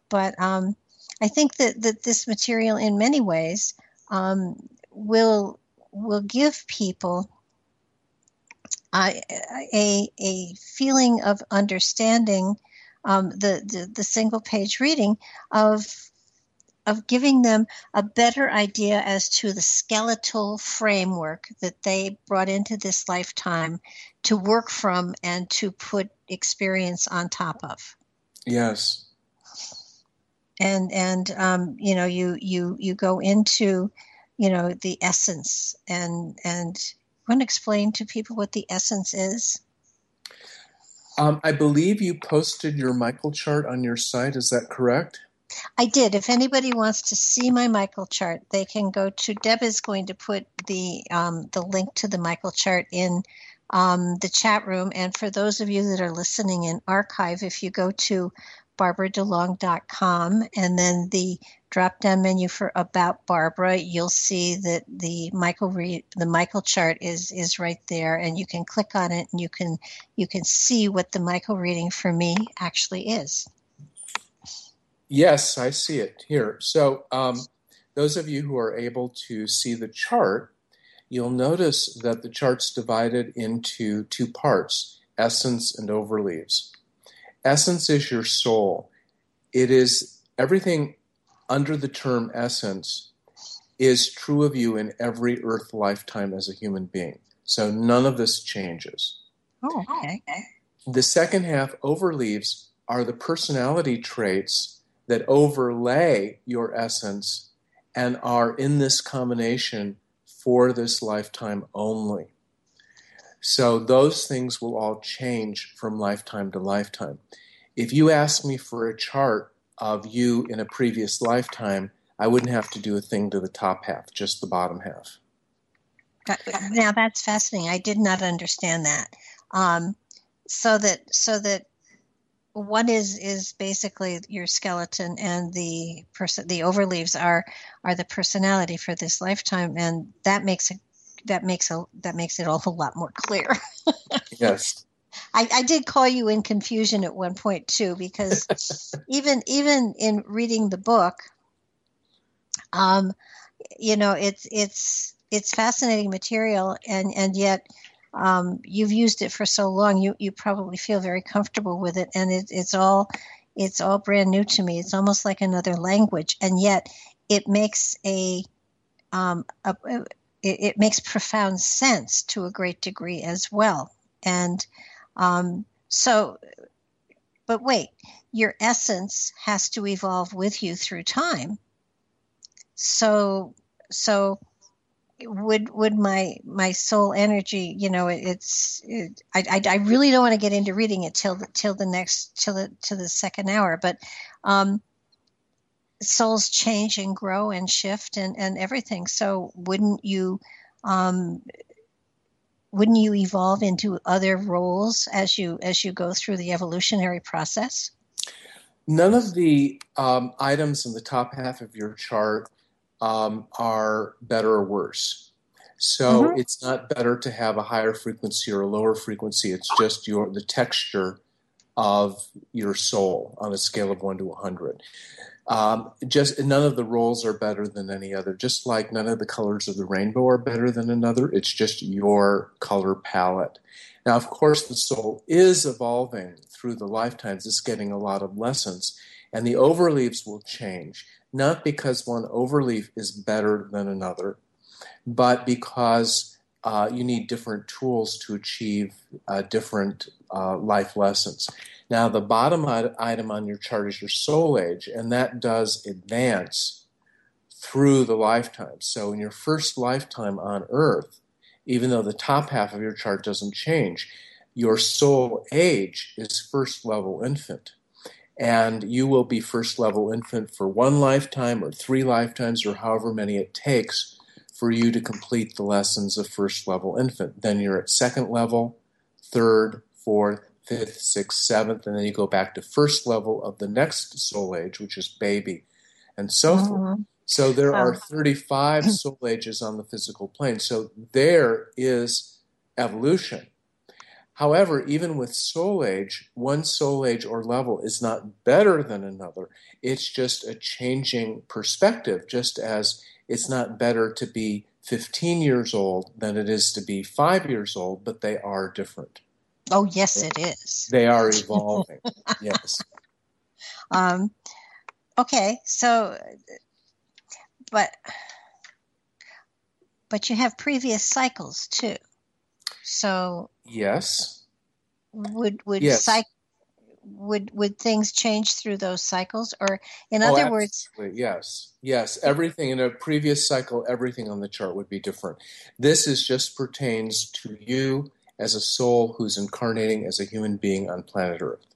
but um i think that that this material in many ways um will will give people a, a feeling of understanding um, the, the, the single page reading of of giving them a better idea as to the skeletal framework that they brought into this lifetime to work from and to put experience on top of. Yes. And and um, you know you you you go into you know the essence and and want to explain to people what the essence is? Um, I believe you posted your Michael chart on your site. Is that correct? I did. If anybody wants to see my Michael chart, they can go to. Deb is going to put the um, the link to the Michael chart in um, the chat room. And for those of you that are listening in archive, if you go to barbaradalong.com and then the drop down menu for about Barbara, you'll see that the Michael re- the Michael chart is is right there, and you can click on it and you can you can see what the Michael reading for me actually is. Yes, I see it here. So um, those of you who are able to see the chart, you'll notice that the chart's divided into two parts: essence and overleaves. Essence is your soul. It is everything under the term essence is true of you in every earth lifetime as a human being. So none of this changes. Oh, okay. The second half overleaves are the personality traits that overlay your essence and are in this combination for this lifetime only. So those things will all change from lifetime to lifetime. If you ask me for a chart of you in a previous lifetime, I wouldn't have to do a thing to the top half, just the bottom half. Now that's fascinating. I did not understand that. Um, so that so that one is is basically your skeleton, and the person the overleaves are are the personality for this lifetime, and that makes it that makes a that makes it all a whole lot more clear. yes. I, I, did call you in confusion at one point too, because even even in reading the book, um, you know, it's it's it's fascinating material, and and yet um, you've used it for so long, you you probably feel very comfortable with it, and it, it's all it's all brand new to me. It's almost like another language, and yet it makes a, um, a it, it makes profound sense to a great degree as well, and um, so, but wait, your essence has to evolve with you through time. So, so would would my my soul energy you know it, it's it, I, I, I really don't want to get into reading it till the till the next till the to the second hour but um souls change and grow and shift and and everything so wouldn't you um wouldn't you evolve into other roles as you as you go through the evolutionary process? None of the um, items in the top half of your chart um, are better or worse. So mm-hmm. it's not better to have a higher frequency or a lower frequency. It's just your the texture of your soul on a scale of 1 to 100. Um, just none of the roles are better than any other. Just like none of the colors of the rainbow are better than another. It's just your color palette. Now, of course, the soul is evolving through the lifetimes. It's getting a lot of lessons, and the overleaves will change. Not because one overleaf is better than another, but because uh, you need different tools to achieve uh, different uh, life lessons. Now, the bottom item on your chart is your soul age, and that does advance through the lifetime. So, in your first lifetime on Earth, even though the top half of your chart doesn't change, your soul age is first level infant. And you will be first level infant for one lifetime or three lifetimes or however many it takes for you to complete the lessons of first level infant. Then you're at second level, third, fourth, fifth, sixth, seventh, and then you go back to first level of the next soul age, which is baby, and so mm-hmm. forth. So there are 35 soul ages on the physical plane. So there is evolution. However, even with soul age, one soul age or level is not better than another. It's just a changing perspective, just as it's not better to be 15 years old than it is to be five years old, but they are different. Oh, yes, it is. They are evolving. yes. Um, okay, so, but, but you have previous cycles too. So. Yes. Would would yes. cycle would would things change through those cycles? Or in oh, other words yes yes. Everything in a previous cycle everything on the chart would be different. This is just pertains to you as a soul who's incarnating as a human being on planet earth.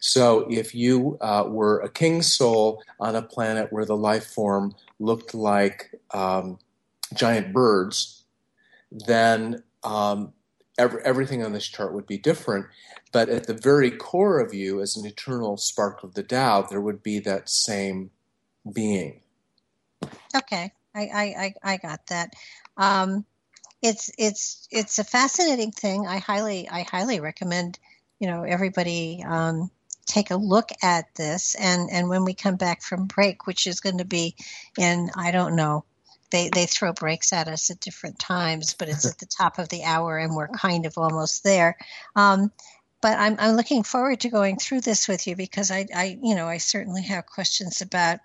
So if you uh, were a king soul on a planet where the life form looked like um, giant birds then um, every, everything on this chart would be different. But at the very core of you, as an eternal spark of the Tao, there would be that same being. Okay, I I, I got that. Um, it's it's it's a fascinating thing. I highly I highly recommend you know everybody um, take a look at this and and when we come back from break, which is going to be in I don't know they they throw breaks at us at different times, but it's at the top of the hour and we're kind of almost there. Um, but I'm I'm looking forward to going through this with you because I I you know I certainly have questions about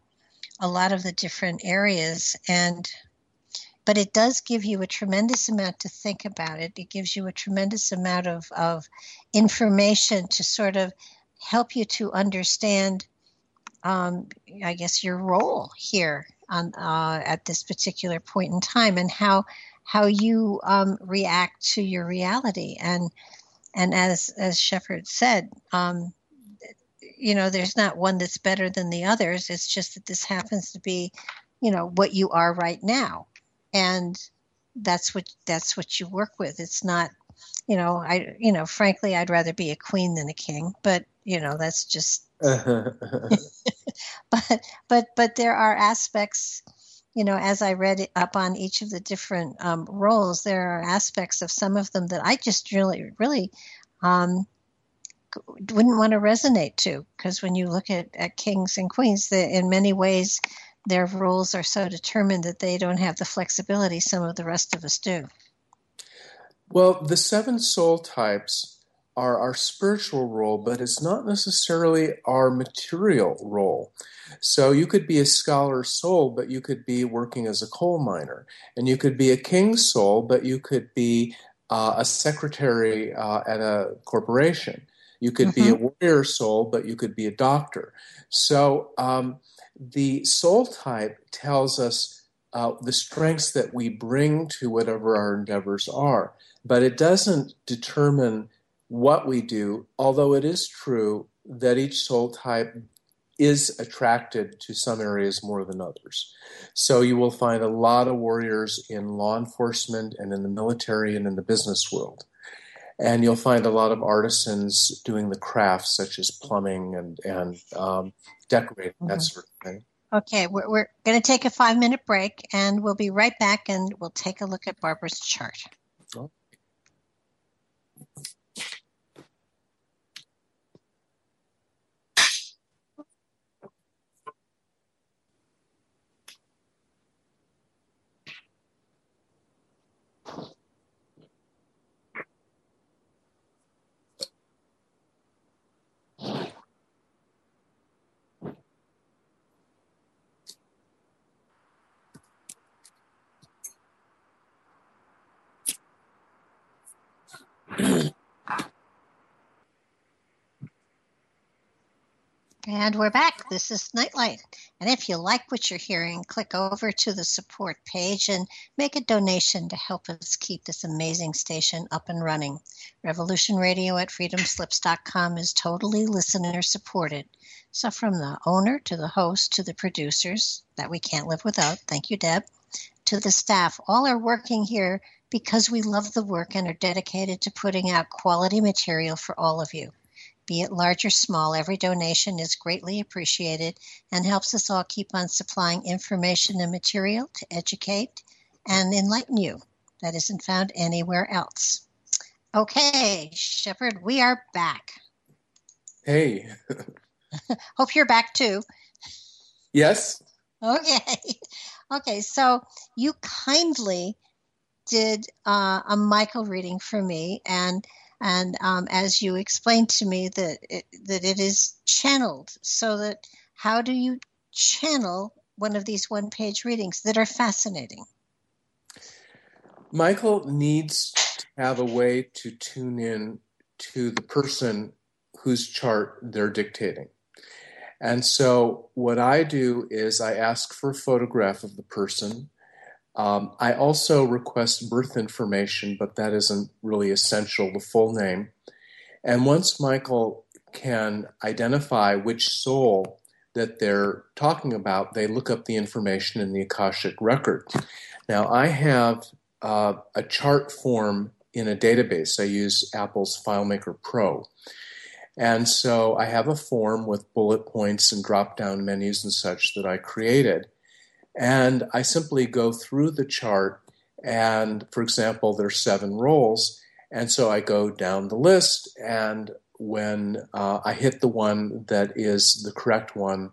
a lot of the different areas and but it does give you a tremendous amount to think about it. It gives you a tremendous amount of, of information to sort of help you to understand, um, I guess, your role here on uh, at this particular point in time and how how you um, react to your reality. And and as as Shepherd said um, you know there's not one that's better than the others. It's just that this happens to be you know what you are right now. And that's what that's what you work with. It's not you know i you know frankly i'd rather be a queen than a king but you know that's just but but but there are aspects you know as i read up on each of the different um, roles there are aspects of some of them that i just really really um, wouldn't want to resonate to because when you look at, at kings and queens the, in many ways their roles are so determined that they don't have the flexibility some of the rest of us do. Well the seven soul types are our spiritual role, but it's not necessarily our material role. So you could be a scholar soul, but you could be working as a coal miner. And you could be a king soul, but you could be uh, a secretary uh, at a corporation. You could mm-hmm. be a mm-hmm. warrior soul, but you could be a doctor. So um, the soul type tells us uh, the strengths that we bring to whatever our endeavors are, but it doesn't determine what we do, although it is true that each soul type is attracted to some areas more than others. So you will find a lot of warriors in law enforcement and in the military and in the business world. And you'll find a lot of artisans doing the crafts such as plumbing and, and um, decorating, mm-hmm. that sort of thing. Okay, we're, we're going to take a five minute break and we'll be right back and we'll take a look at Barbara's chart. And we're back. This is Nightlight. And if you like what you're hearing, click over to the support page and make a donation to help us keep this amazing station up and running. Revolution Radio at freedomslips.com is totally listener supported. So, from the owner to the host to the producers that we can't live without, thank you, Deb, to the staff, all are working here because we love the work and are dedicated to putting out quality material for all of you. Be it large or small, every donation is greatly appreciated and helps us all keep on supplying information and material to educate and enlighten you that isn't found anywhere else. Okay, Shepherd, we are back. Hey. Hope you're back too. Yes. Okay. Okay, so you kindly did uh, a Michael reading for me, and and um, as you explained to me that it, that it is channeled. So that how do you channel one of these one page readings that are fascinating? Michael needs to have a way to tune in to the person whose chart they're dictating. And so what i do is i ask for a photograph of the person um, I also request birth information, but that isn't really essential, the full name. And once Michael can identify which soul that they're talking about, they look up the information in the Akashic record. Now, I have uh, a chart form in a database. I use Apple's FileMaker Pro. And so I have a form with bullet points and drop down menus and such that I created. And I simply go through the chart, and for example, there's seven roles. And so I go down the list, and when uh, I hit the one that is the correct one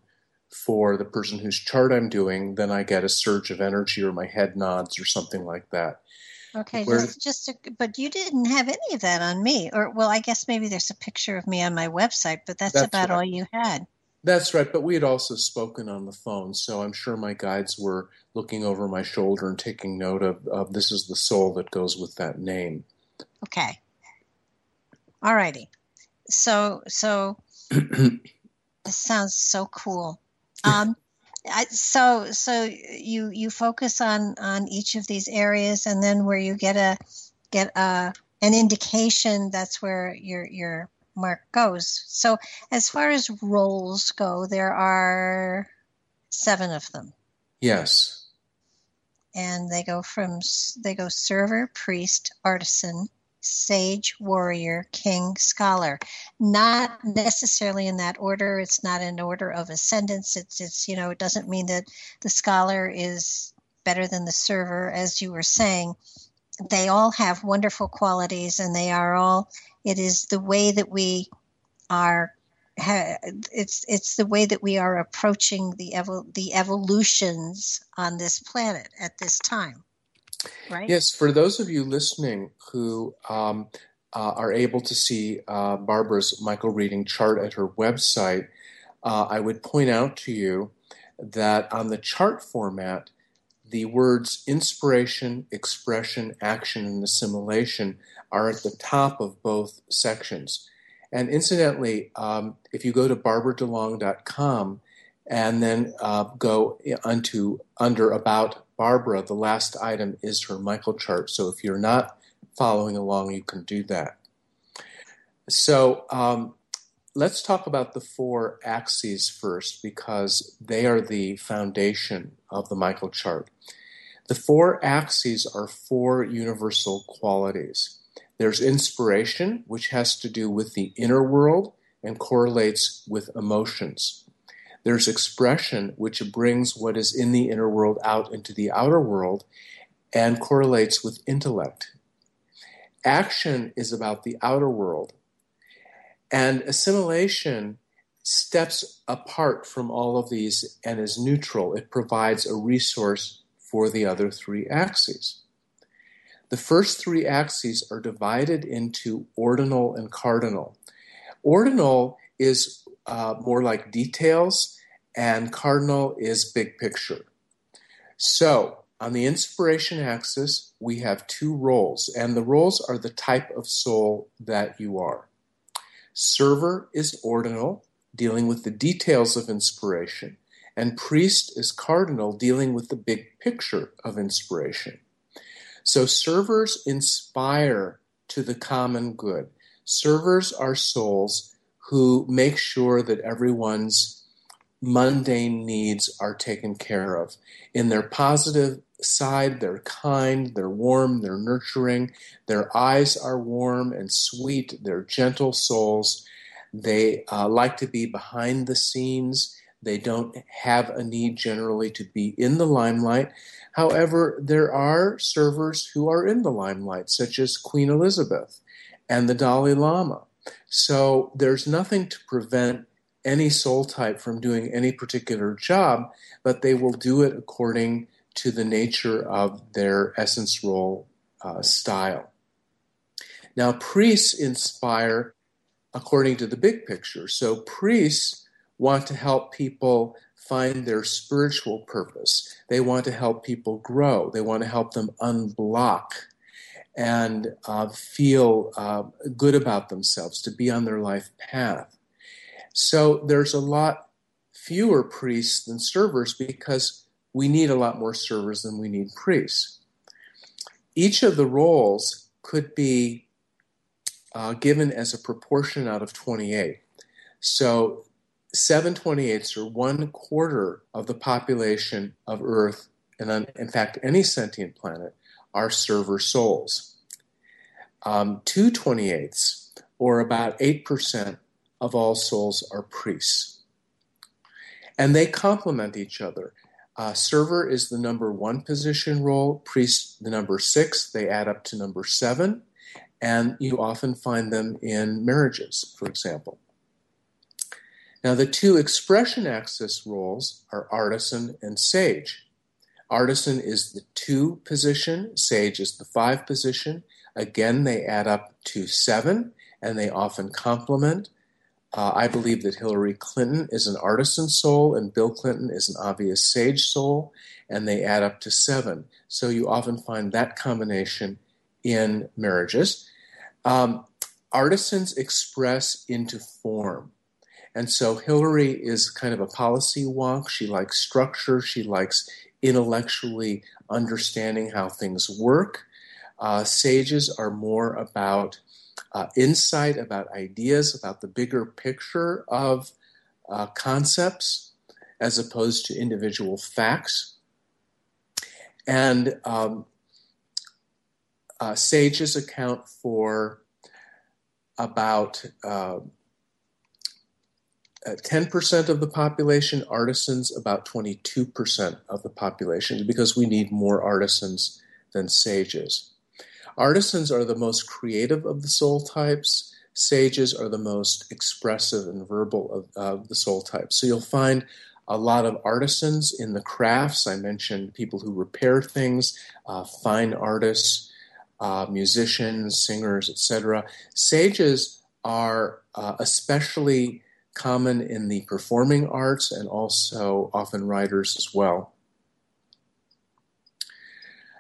for the person whose chart I'm doing, then I get a surge of energy or my head nods or something like that. Okay, Where, just, just a, but you didn't have any of that on me, or well, I guess maybe there's a picture of me on my website, but that's, that's about right. all you had. That's right, but we had also spoken on the phone, so I'm sure my guides were looking over my shoulder and taking note of, of this is the soul that goes with that name. Okay. All righty. So, so this sounds so cool. Um, I, so, so you you focus on on each of these areas, and then where you get a get a an indication, that's where your your mark goes. So, as far as roles go, there are seven of them. Yes. And they go from they go server, priest, artisan, sage, warrior, king, scholar. Not necessarily in that order. It's not in order of ascendance. It's it's you know it doesn't mean that the scholar is better than the server, as you were saying. They all have wonderful qualities, and they are all it is the way that we are. It's it's the way that we are approaching the evol- the evolutions on this planet at this time. Right. Yes, for those of you listening who um, uh, are able to see uh, Barbara's Michael reading chart at her website, uh, I would point out to you that on the chart format, the words inspiration, expression, action, and assimilation are at the top of both sections. And incidentally, um, if you go to barbaradalong.com and then uh, go onto under about Barbara, the last item is her Michael chart. So if you're not following along, you can do that. So um, let's talk about the four axes first because they are the foundation of the Michael chart. The four axes are four universal qualities. There's inspiration, which has to do with the inner world and correlates with emotions. There's expression, which brings what is in the inner world out into the outer world and correlates with intellect. Action is about the outer world. And assimilation steps apart from all of these and is neutral. It provides a resource for the other three axes. The first three axes are divided into ordinal and cardinal. Ordinal is uh, more like details, and cardinal is big picture. So, on the inspiration axis, we have two roles, and the roles are the type of soul that you are. Server is ordinal, dealing with the details of inspiration, and priest is cardinal, dealing with the big picture of inspiration. So servers inspire to the common good. Servers are souls who make sure that everyone's mundane needs are taken care of. In their positive side, they're kind, they're warm, they're nurturing, their eyes are warm and sweet, they're gentle souls. They uh, like to be behind the scenes. They don't have a need generally to be in the limelight. However, there are servers who are in the limelight, such as Queen Elizabeth and the Dalai Lama. So there's nothing to prevent any soul type from doing any particular job, but they will do it according to the nature of their essence role uh, style. Now, priests inspire according to the big picture. So, priests want to help people find their spiritual purpose. They want to help people grow. They want to help them unblock and uh, feel uh, good about themselves, to be on their life path. So there's a lot fewer priests than servers because we need a lot more servers than we need priests. Each of the roles could be uh, given as a proportion out of 28. So 728s are one quarter of the population of Earth, and in fact, any sentient planet, are server souls. Um, 228s, or about 8% of all souls, are priests. And they complement each other. Uh, server is the number one position role, priest the number six, they add up to number seven, and you often find them in marriages, for example. Now, the two expression axis roles are artisan and sage. Artisan is the two position, sage is the five position. Again, they add up to seven, and they often complement. Uh, I believe that Hillary Clinton is an artisan soul and Bill Clinton is an obvious sage soul, and they add up to seven. So you often find that combination in marriages. Um, artisans express into form. And so Hillary is kind of a policy wonk. She likes structure, she likes intellectually understanding how things work. Uh, sages are more about uh, insight, about ideas, about the bigger picture of uh, concepts as opposed to individual facts. And um, uh, sages account for about uh, 10% uh, of the population, artisans about 22% of the population, because we need more artisans than sages. Artisans are the most creative of the soul types. Sages are the most expressive and verbal of, of the soul types. So you'll find a lot of artisans in the crafts. I mentioned people who repair things, uh, fine artists, uh, musicians, singers, etc. Sages are uh, especially common in the performing arts and also often writers as well.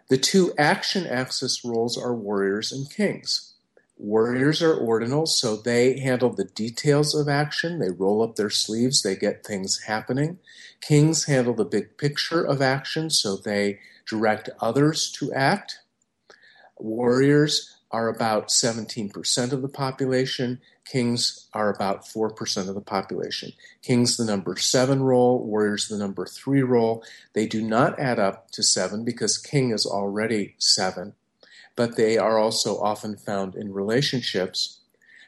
The two action axis roles are warriors and kings. Warriors are ordinal, so they handle the details of action. They roll up their sleeves, they get things happening. Kings handle the big picture of action, so they direct others to act. Warriors are about 17% of the population. Kings are about 4% of the population. Kings the number 7 role, warriors the number 3 role. They do not add up to 7 because king is already 7, but they are also often found in relationships.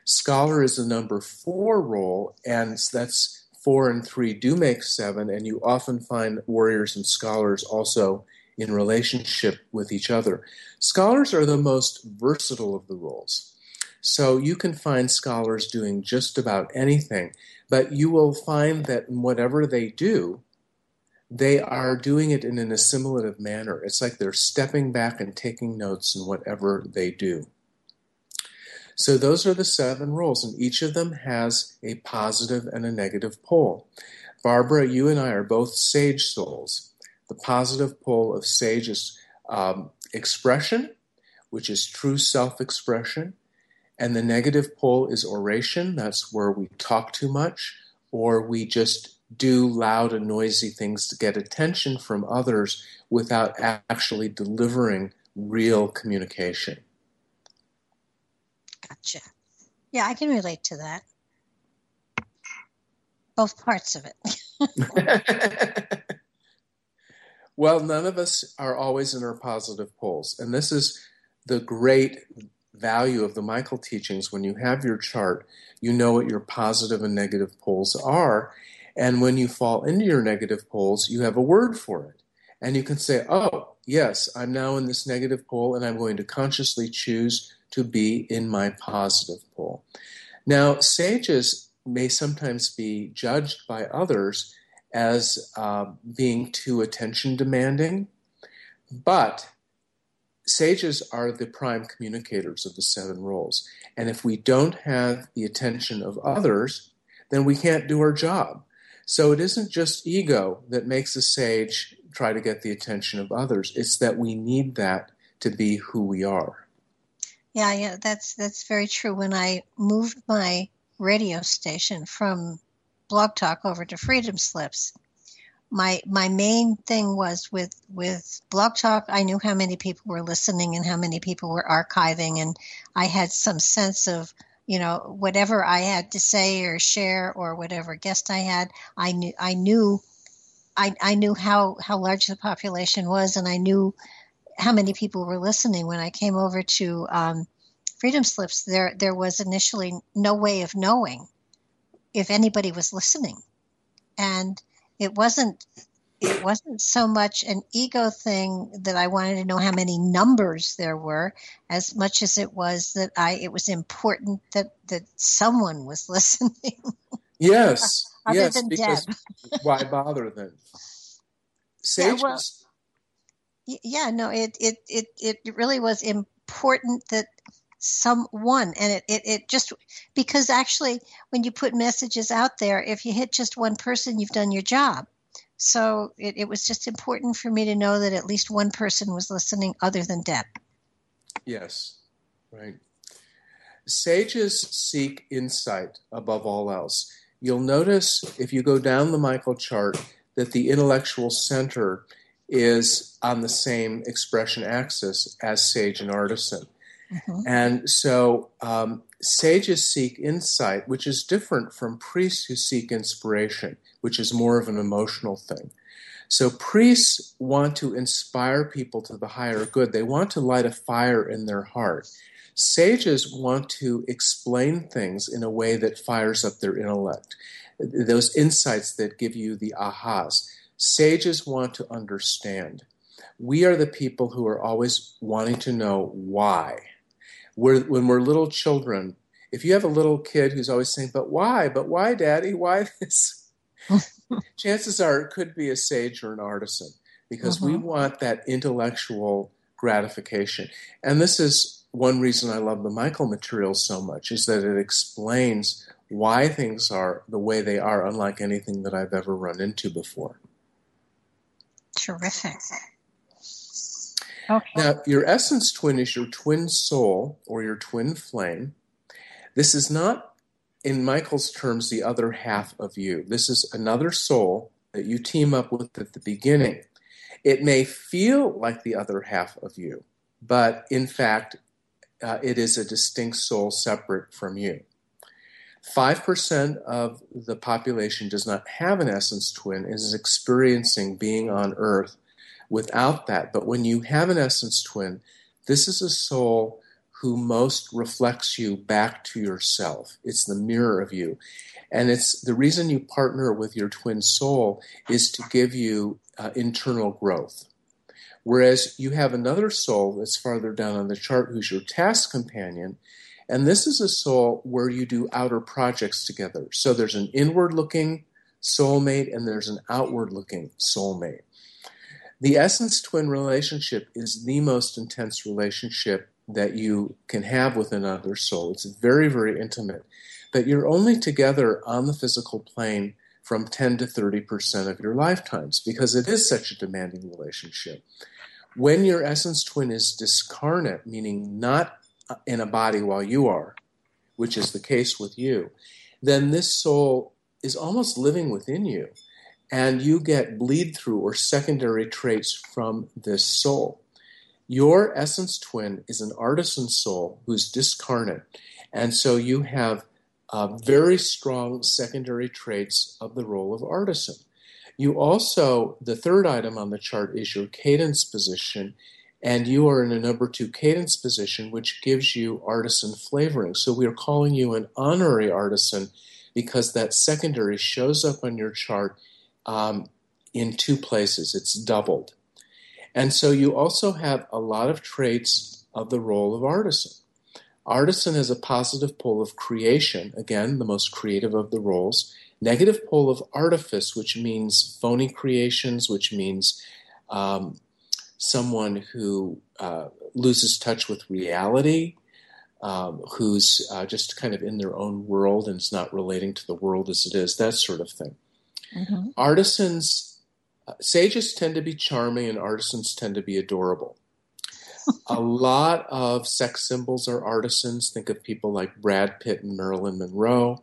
Scholar is the number 4 role, and that's 4 and 3 do make 7, and you often find warriors and scholars also in relationship with each other. Scholars are the most versatile of the roles. So you can find scholars doing just about anything, but you will find that whatever they do, they are doing it in an assimilative manner. It's like they're stepping back and taking notes in whatever they do. So those are the seven roles, and each of them has a positive and a negative pole. Barbara, you and I are both sage souls. The positive pole of sage is um, expression, which is true self expression. And the negative pole is oration. That's where we talk too much or we just do loud and noisy things to get attention from others without actually delivering real communication. Gotcha. Yeah, I can relate to that. Both parts of it. well, none of us are always in our positive poles. And this is the great value of the Michael teachings. When you have your chart, you know what your positive and negative poles are. And when you fall into your negative poles, you have a word for it. And you can say, oh, yes, I'm now in this negative pole, and I'm going to consciously choose to be in my positive pole. Now, sages may sometimes be judged by others as uh, being too attention demanding, but sages are the prime communicators of the seven roles. And if we don't have the attention of others, then we can't do our job. So it isn't just ego that makes a sage try to get the attention of others. It's that we need that to be who we are. Yeah, yeah, that's that's very true. When I moved my radio station from Blog Talk over to Freedom Slips, my my main thing was with with Blog Talk. I knew how many people were listening and how many people were archiving, and I had some sense of you know whatever I had to say or share or whatever guest I had. I knew I knew I, I knew how, how large the population was, and I knew how many people were listening. When I came over to um, Freedom Slips, there there was initially no way of knowing if anybody was listening, and it wasn't it wasn't so much an ego thing that I wanted to know how many numbers there were, as much as it was that I it was important that that someone was listening. Yes. yes, because why bother then? Sage yeah, well, yeah, no, it, it it it really was important that someone and it, it, it just because actually when you put messages out there if you hit just one person you've done your job. So it, it was just important for me to know that at least one person was listening other than deb. Yes. Right. Sages seek insight above all else. You'll notice if you go down the Michael chart that the intellectual center is on the same expression axis as sage and artisan. Mm-hmm. And so um, sages seek insight, which is different from priests who seek inspiration, which is more of an emotional thing. So priests want to inspire people to the higher good. They want to light a fire in their heart. Sages want to explain things in a way that fires up their intellect, those insights that give you the ahas. Sages want to understand. We are the people who are always wanting to know why. We're, when we're little children, if you have a little kid who's always saying, But why? But why, Daddy? Why this? Chances are it could be a sage or an artisan because we mm-hmm. want that intellectual gratification. And this is one reason I love the Michael material so much is that it explains why things are the way they are, unlike anything that I've ever run into before. Terrific. Okay. Now, your essence twin is your twin soul or your twin flame. This is not, in Michael's terms, the other half of you. This is another soul that you team up with at the beginning. It may feel like the other half of you, but in fact, uh, it is a distinct soul separate from you. 5% of the population does not have an essence twin and is experiencing being on earth without that. But when you have an essence twin, this is a soul who most reflects you back to yourself. It's the mirror of you. And it's the reason you partner with your twin soul is to give you uh, internal growth. Whereas you have another soul that's farther down on the chart who's your task companion. And this is a soul where you do outer projects together. So there's an inward looking soulmate and there's an outward looking soulmate. The essence twin relationship is the most intense relationship that you can have with another soul. It's very, very intimate. But you're only together on the physical plane from 10 to 30% of your lifetimes because it is such a demanding relationship. When your essence twin is discarnate, meaning not in a body while you are, which is the case with you, then this soul is almost living within you. And you get bleed through or secondary traits from this soul. Your essence twin is an artisan soul who's discarnate. And so you have uh, very strong secondary traits of the role of artisan. You also, the third item on the chart is your cadence position, and you are in a number two cadence position, which gives you artisan flavoring. So we are calling you an honorary artisan because that secondary shows up on your chart um, in two places. It's doubled. And so you also have a lot of traits of the role of artisan. Artisan has a positive pole of creation, again, the most creative of the roles. Negative pole of artifice, which means phony creations, which means um, someone who uh, loses touch with reality, um, who's uh, just kind of in their own world and is not relating to the world as it is, that sort of thing. Mm-hmm. Artisans, uh, sages tend to be charming and artisans tend to be adorable a lot of sex symbols are artisans. Think of people like Brad Pitt and Marilyn Monroe.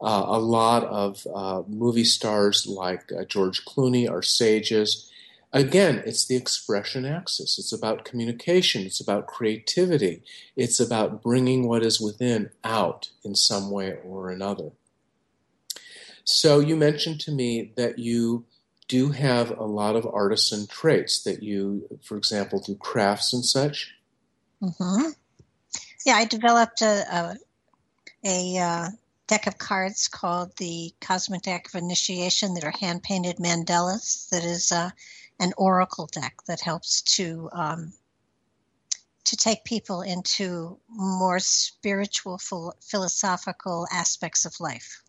Uh, a lot of uh, movie stars like uh, George Clooney are sages. Again, it's the expression axis. It's about communication. It's about creativity. It's about bringing what is within out in some way or another. So, you mentioned to me that you do have a lot of artisan traits that you, for example, do crafts and such. Mm-hmm. Yeah, I developed a, a, a uh, deck of cards called the Cosmic Deck of Initiation that are hand painted mandalas. That is uh, an oracle deck that helps to um, to take people into more spiritual, philosophical aspects of life.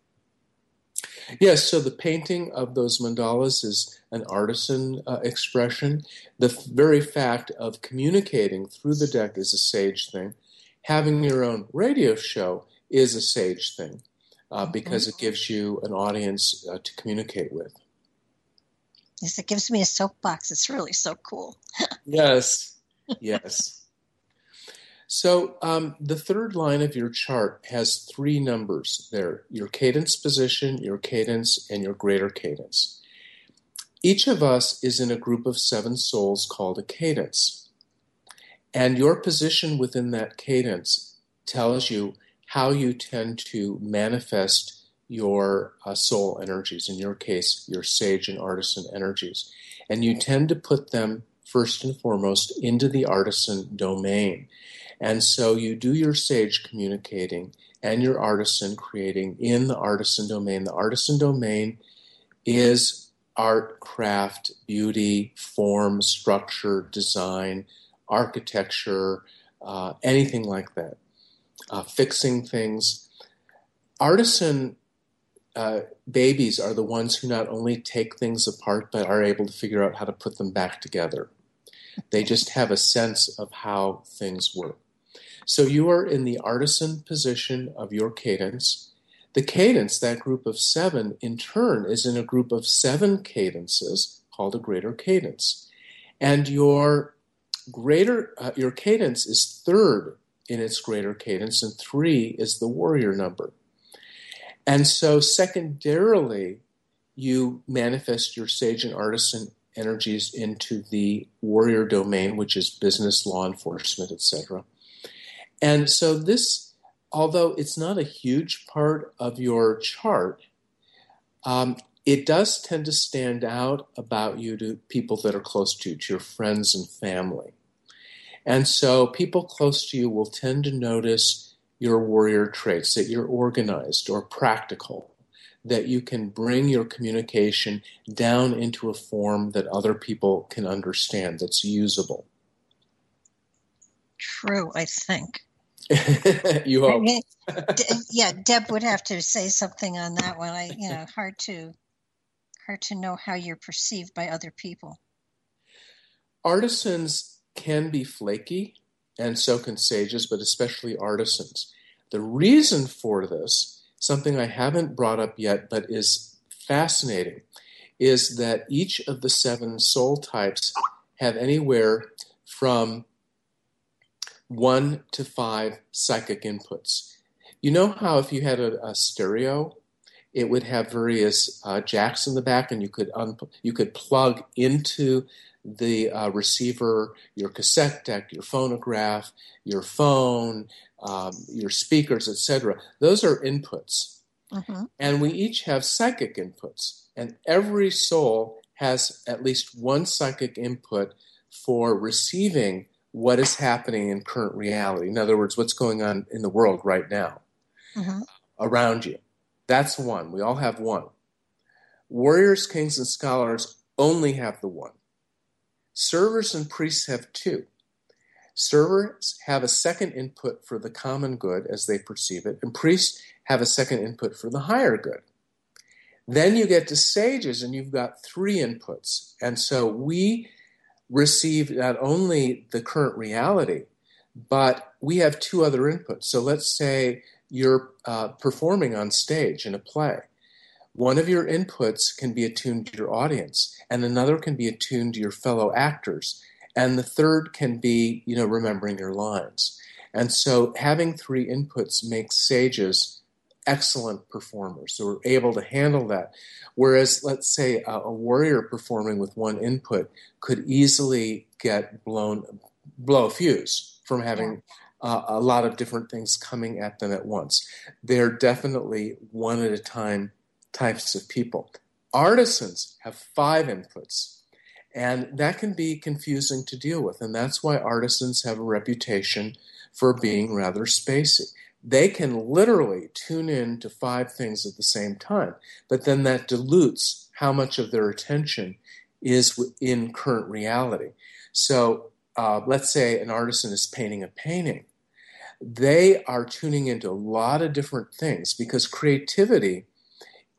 Yes, so the painting of those mandalas is an artisan uh, expression. The f- very fact of communicating through the deck is a sage thing. Having your own radio show is a sage thing uh, mm-hmm. because it gives you an audience uh, to communicate with. Yes, it gives me a soapbox. It's really so cool. yes, yes. So um, the third line of your chart has three numbers there your cadence position, your cadence, and your greater cadence. Each of us is in a group of seven souls called a cadence. And your position within that cadence tells you how you tend to manifest your uh, soul energies, in your case, your sage and artisan energies. And you tend to put them first and foremost into the artisan domain. And so you do your sage communicating and your artisan creating in the artisan domain. The artisan domain is art, craft, beauty, form, structure, design, architecture, uh, anything like that. Uh, fixing things. Artisan uh, babies are the ones who not only take things apart but are able to figure out how to put them back together. They just have a sense of how things work. So you are in the artisan position of your cadence. The cadence, that group of seven, in turn is in a group of seven cadences called a greater cadence. And your greater uh, your cadence is third in its greater cadence, and three is the warrior number. And so secondarily, you manifest your sage and artisan energies into the warrior domain, which is business, law enforcement, etc. And so this, although it's not a huge part of your chart, um, it does tend to stand out about you to people that are close to you, to your friends and family. And so people close to you will tend to notice your warrior traits, that you're organized or practical, that you can bring your communication down into a form that other people can understand, that's usable. True, I think. you hope. yeah, Deb would have to say something on that one. I, you know, hard to hard to know how you're perceived by other people. Artisans can be flaky, and so can sages, but especially artisans. The reason for this, something I haven't brought up yet, but is fascinating is that each of the seven soul types have anywhere from one to five psychic inputs. You know how if you had a, a stereo, it would have various uh, jacks in the back, and you could un- you could plug into the uh, receiver your cassette deck, your phonograph, your phone, um, your speakers, etc. Those are inputs, mm-hmm. and we each have psychic inputs, and every soul has at least one psychic input for receiving what is happening in current reality. In other words, what's going on in the world right now mm-hmm. around you. That's one. We all have one. Warriors, kings, and scholars only have the one. Servers and priests have two. Servers have a second input for the common good as they perceive it, and priests have a second input for the higher good. Then you get to sages, and you've got three inputs. And so we receive not only the current reality, but we have two other inputs. So let's say you're uh, performing on stage in a play. One of your inputs can be attuned to your audience, and another can be attuned to your fellow actors, and the third can be, you know, remembering your lines. And so having three inputs makes sages excellent performers. So we're able to handle that. Whereas, let's say, a, a warrior performing with one input could easily get blown, blow a fuse from having uh, a lot of different things coming at them at once. They're definitely one at a time types of people. Artisans have five inputs. And that can be confusing to deal with. And that's why artisans have a reputation for being rather spacey they can literally tune in to five things at the same time, but then that dilutes how much of their attention is in current reality. So uh, let's say an artisan is painting a painting. They are tuning into a lot of different things because creativity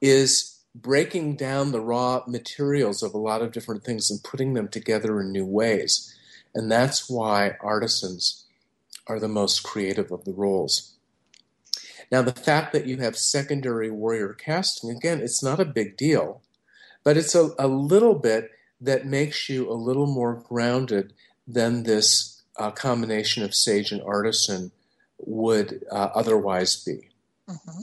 is breaking down the raw materials of a lot of different things and putting them together in new ways. And that's why artisans are the most creative of the roles. Now, the fact that you have secondary warrior casting, again, it's not a big deal, but it's a, a little bit that makes you a little more grounded than this uh, combination of sage and artisan would uh, otherwise be. Mm-hmm.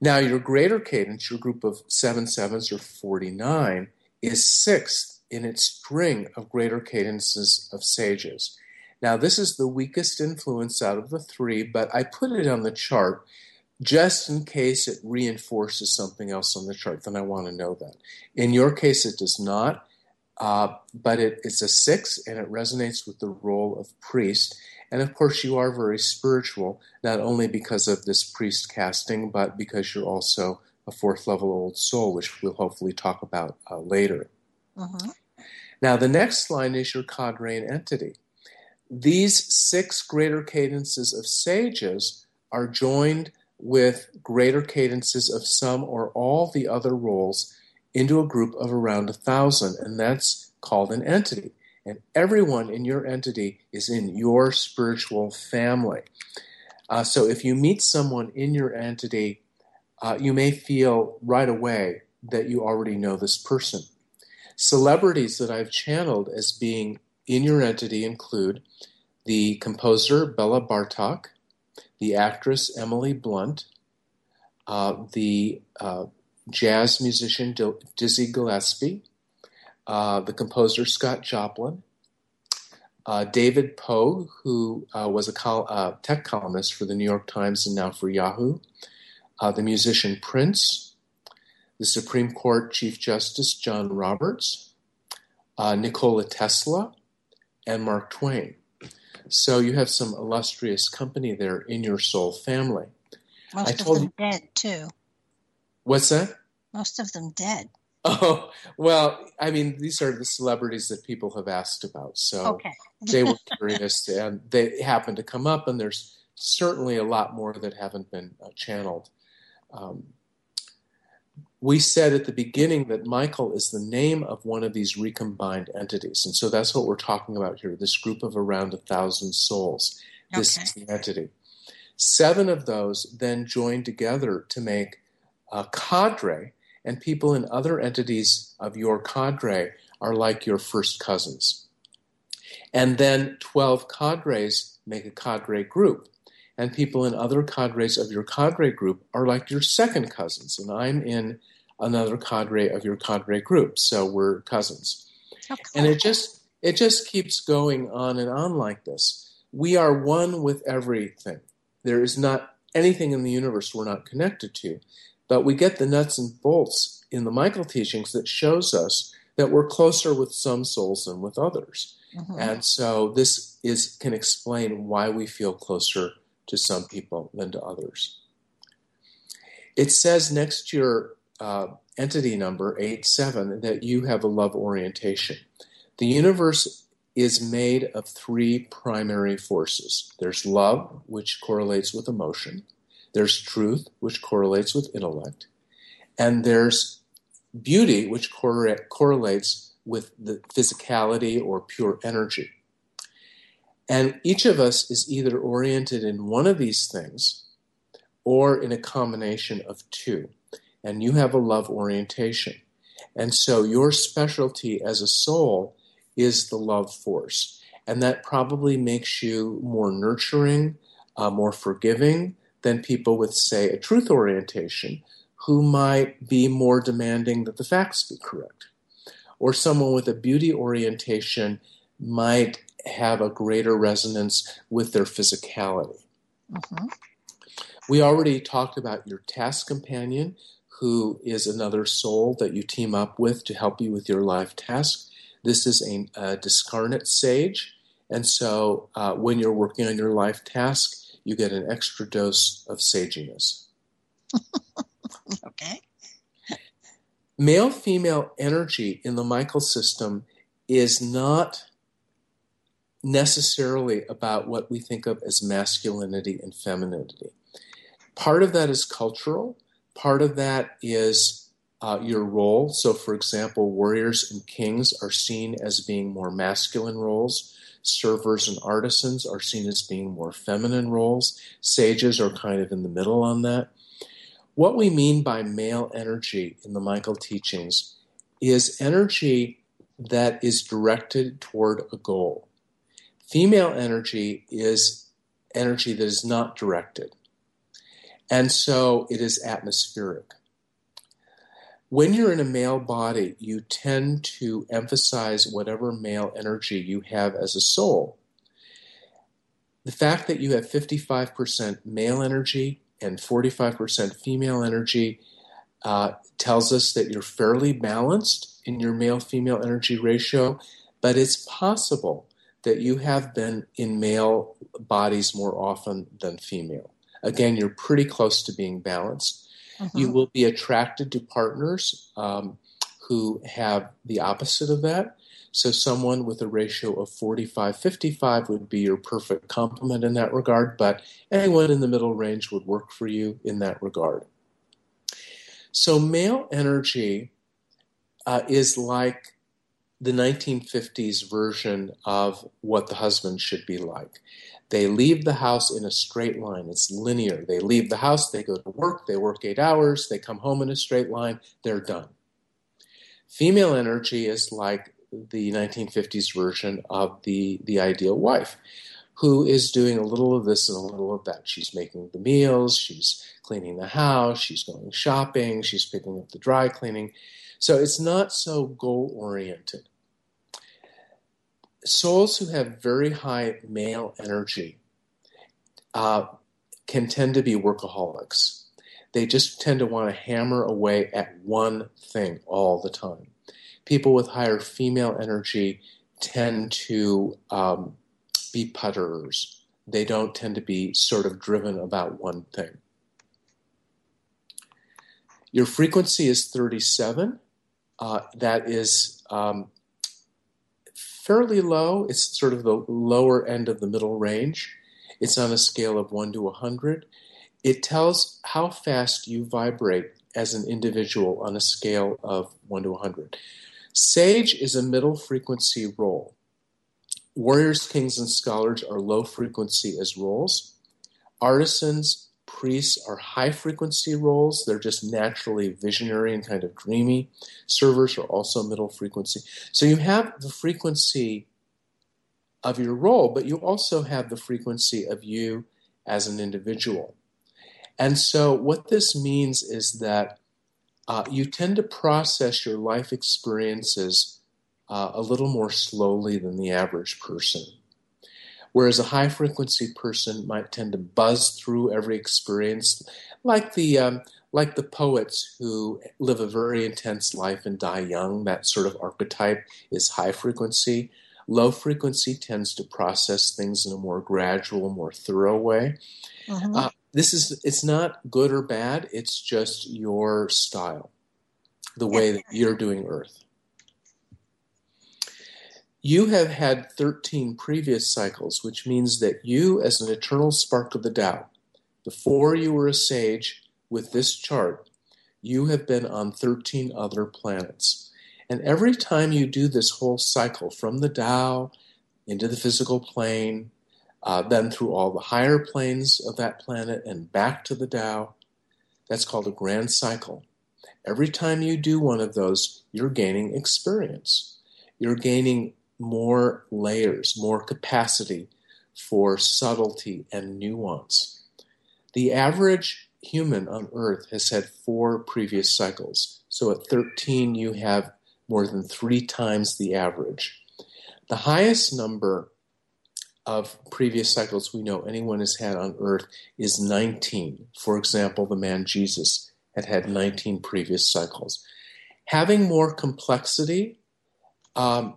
Now, your greater cadence, your group of seven sevens or 49, is sixth in its string of greater cadences of sages. Now, this is the weakest influence out of the three, but I put it on the chart just in case it reinforces something else on the chart. Then I want to know that. In your case, it does not, uh, but it, it's a six and it resonates with the role of priest. And of course, you are very spiritual, not only because of this priest casting, but because you're also a fourth level old soul, which we'll hopefully talk about uh, later. Uh-huh. Now, the next line is your cadre and entity. These six greater cadences of sages are joined with greater cadences of some or all the other roles into a group of around a thousand, and that's called an entity. And everyone in your entity is in your spiritual family. Uh, so if you meet someone in your entity, uh, you may feel right away that you already know this person. Celebrities that I've channeled as being in your entity include the composer Béla Bartók, the actress Emily Blunt, uh, the uh, jazz musician Dizzy Gillespie, uh, the composer Scott Joplin, uh, David Pogue, who uh, was a col- uh, tech columnist for the New York Times and now for Yahoo, the musician Prince, the Supreme Court Chief Justice John Roberts, Nikola Tesla, and Mark Twain. So you have some illustrious company there in your soul family. Most I of them you, dead too. What's that? Most of them dead. Oh well, I mean, these are the celebrities that people have asked about, so okay. they were curious, and they happen to come up, and there's certainly a lot more that haven't been uh, channeled. Um, we said at the beginning that Michael is the name of one of these recombined entities. And so that's what we're talking about here this group of around a thousand souls. This okay. is the entity. Seven of those then join together to make a cadre. and people in other entities of your cadre are like your first cousins. And then 12 cadres make a cadre group. And people in other cadres of your cadre group are like your second cousins. And I'm in another cadre of your cadre group. So we're cousins. Okay. And it just it just keeps going on and on like this. We are one with everything. There is not anything in the universe we're not connected to. But we get the nuts and bolts in the Michael teachings that shows us that we're closer with some souls than with others. Mm-hmm. And so this is can explain why we feel closer to some people than to others. It says next to your uh, entity number, 8 7, that you have a love orientation. The universe is made of three primary forces there's love, which correlates with emotion, there's truth, which correlates with intellect, and there's beauty, which correlates with the physicality or pure energy. And each of us is either oriented in one of these things or in a combination of two. And you have a love orientation. And so your specialty as a soul is the love force. And that probably makes you more nurturing, uh, more forgiving than people with, say, a truth orientation who might be more demanding that the facts be correct. Or someone with a beauty orientation might have a greater resonance with their physicality. Mm-hmm. We already talked about your task companion, who is another soul that you team up with to help you with your life task. This is a, a discarnate sage, and so uh, when you're working on your life task, you get an extra dose of saginess. okay. Male female energy in the Michael system is not necessarily about what we think of as masculinity and femininity. Part of that is cultural, part of that is uh, your role. So, for example, warriors and kings are seen as being more masculine roles. Servers and artisans are seen as being more feminine roles. Sages are kind of in the middle on that. What we mean by male energy in the Michael teachings is energy that is directed toward a goal. Female energy is energy that is not directed. And so it is atmospheric. When you're in a male body, you tend to emphasize whatever male energy you have as a soul. The fact that you have 55% male energy and 45% female energy uh, tells us that you're fairly balanced in your male female energy ratio, but it's possible that you have been in male bodies more often than female. Again, you're pretty close to being balanced. Mm-hmm. You will be attracted to partners um, who have the opposite of that. So, someone with a ratio of 45 55 would be your perfect complement in that regard, but anyone in the middle range would work for you in that regard. So, male energy uh, is like the 1950s version of what the husband should be like. They leave the house in a straight line. It's linear. They leave the house, they go to work, they work eight hours, they come home in a straight line, they're done. Female energy is like the 1950s version of the, the ideal wife, who is doing a little of this and a little of that. She's making the meals, she's cleaning the house, she's going shopping, she's picking up the dry cleaning. So it's not so goal oriented. Souls who have very high male energy uh, can tend to be workaholics. They just tend to want to hammer away at one thing all the time. People with higher female energy tend to um, be putterers. They don't tend to be sort of driven about one thing. Your frequency is 37 uh, that is um, fairly low. It's sort of the lower end of the middle range. It's on a scale of 1 to 100. It tells how fast you vibrate as an individual on a scale of 1 to 100. Sage is a middle frequency role. Warriors, kings, and scholars are low frequency as roles. Artisans Priests are high frequency roles. They're just naturally visionary and kind of dreamy. Servers are also middle frequency. So you have the frequency of your role, but you also have the frequency of you as an individual. And so what this means is that uh, you tend to process your life experiences uh, a little more slowly than the average person. Whereas a high frequency person might tend to buzz through every experience, like the um, like the poets who live a very intense life and die young. That sort of archetype is high frequency. Low frequency tends to process things in a more gradual, more thorough way. Mm-hmm. Uh, this is it's not good or bad. It's just your style, the way that you're doing Earth. You have had 13 previous cycles, which means that you, as an eternal spark of the Tao, before you were a sage with this chart, you have been on 13 other planets. And every time you do this whole cycle from the Tao into the physical plane, uh, then through all the higher planes of that planet and back to the Tao, that's called a grand cycle. Every time you do one of those, you're gaining experience. You're gaining more layers, more capacity for subtlety and nuance. The average human on Earth has had four previous cycles. So at 13, you have more than three times the average. The highest number of previous cycles we know anyone has had on Earth is 19. For example, the man Jesus had had 19 previous cycles. Having more complexity um,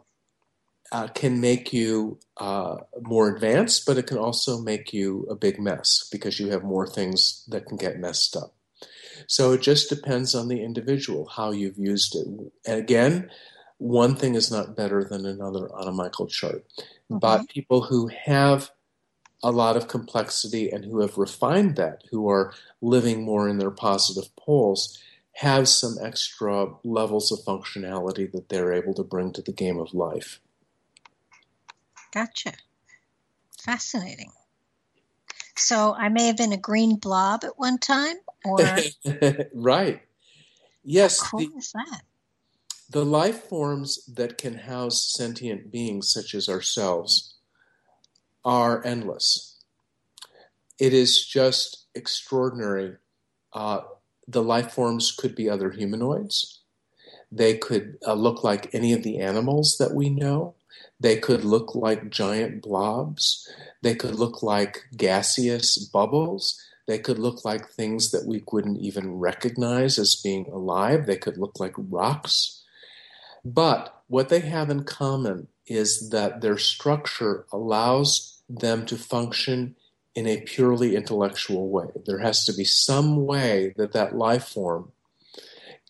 uh, can make you uh, more advanced, but it can also make you a big mess because you have more things that can get messed up. So it just depends on the individual how you've used it. And again, one thing is not better than another on a Michael chart. Mm-hmm. But people who have a lot of complexity and who have refined that, who are living more in their positive poles, have some extra levels of functionality that they're able to bring to the game of life. Gotcha. Fascinating. So I may have been a green blob at one time, or right. Yes. How cool the, is that? The life forms that can house sentient beings such as ourselves are endless. It is just extraordinary. Uh, the life forms could be other humanoids. They could uh, look like any of the animals that we know. They could look like giant blobs. They could look like gaseous bubbles. They could look like things that we wouldn't even recognize as being alive. They could look like rocks. But what they have in common is that their structure allows them to function in a purely intellectual way. There has to be some way that that life form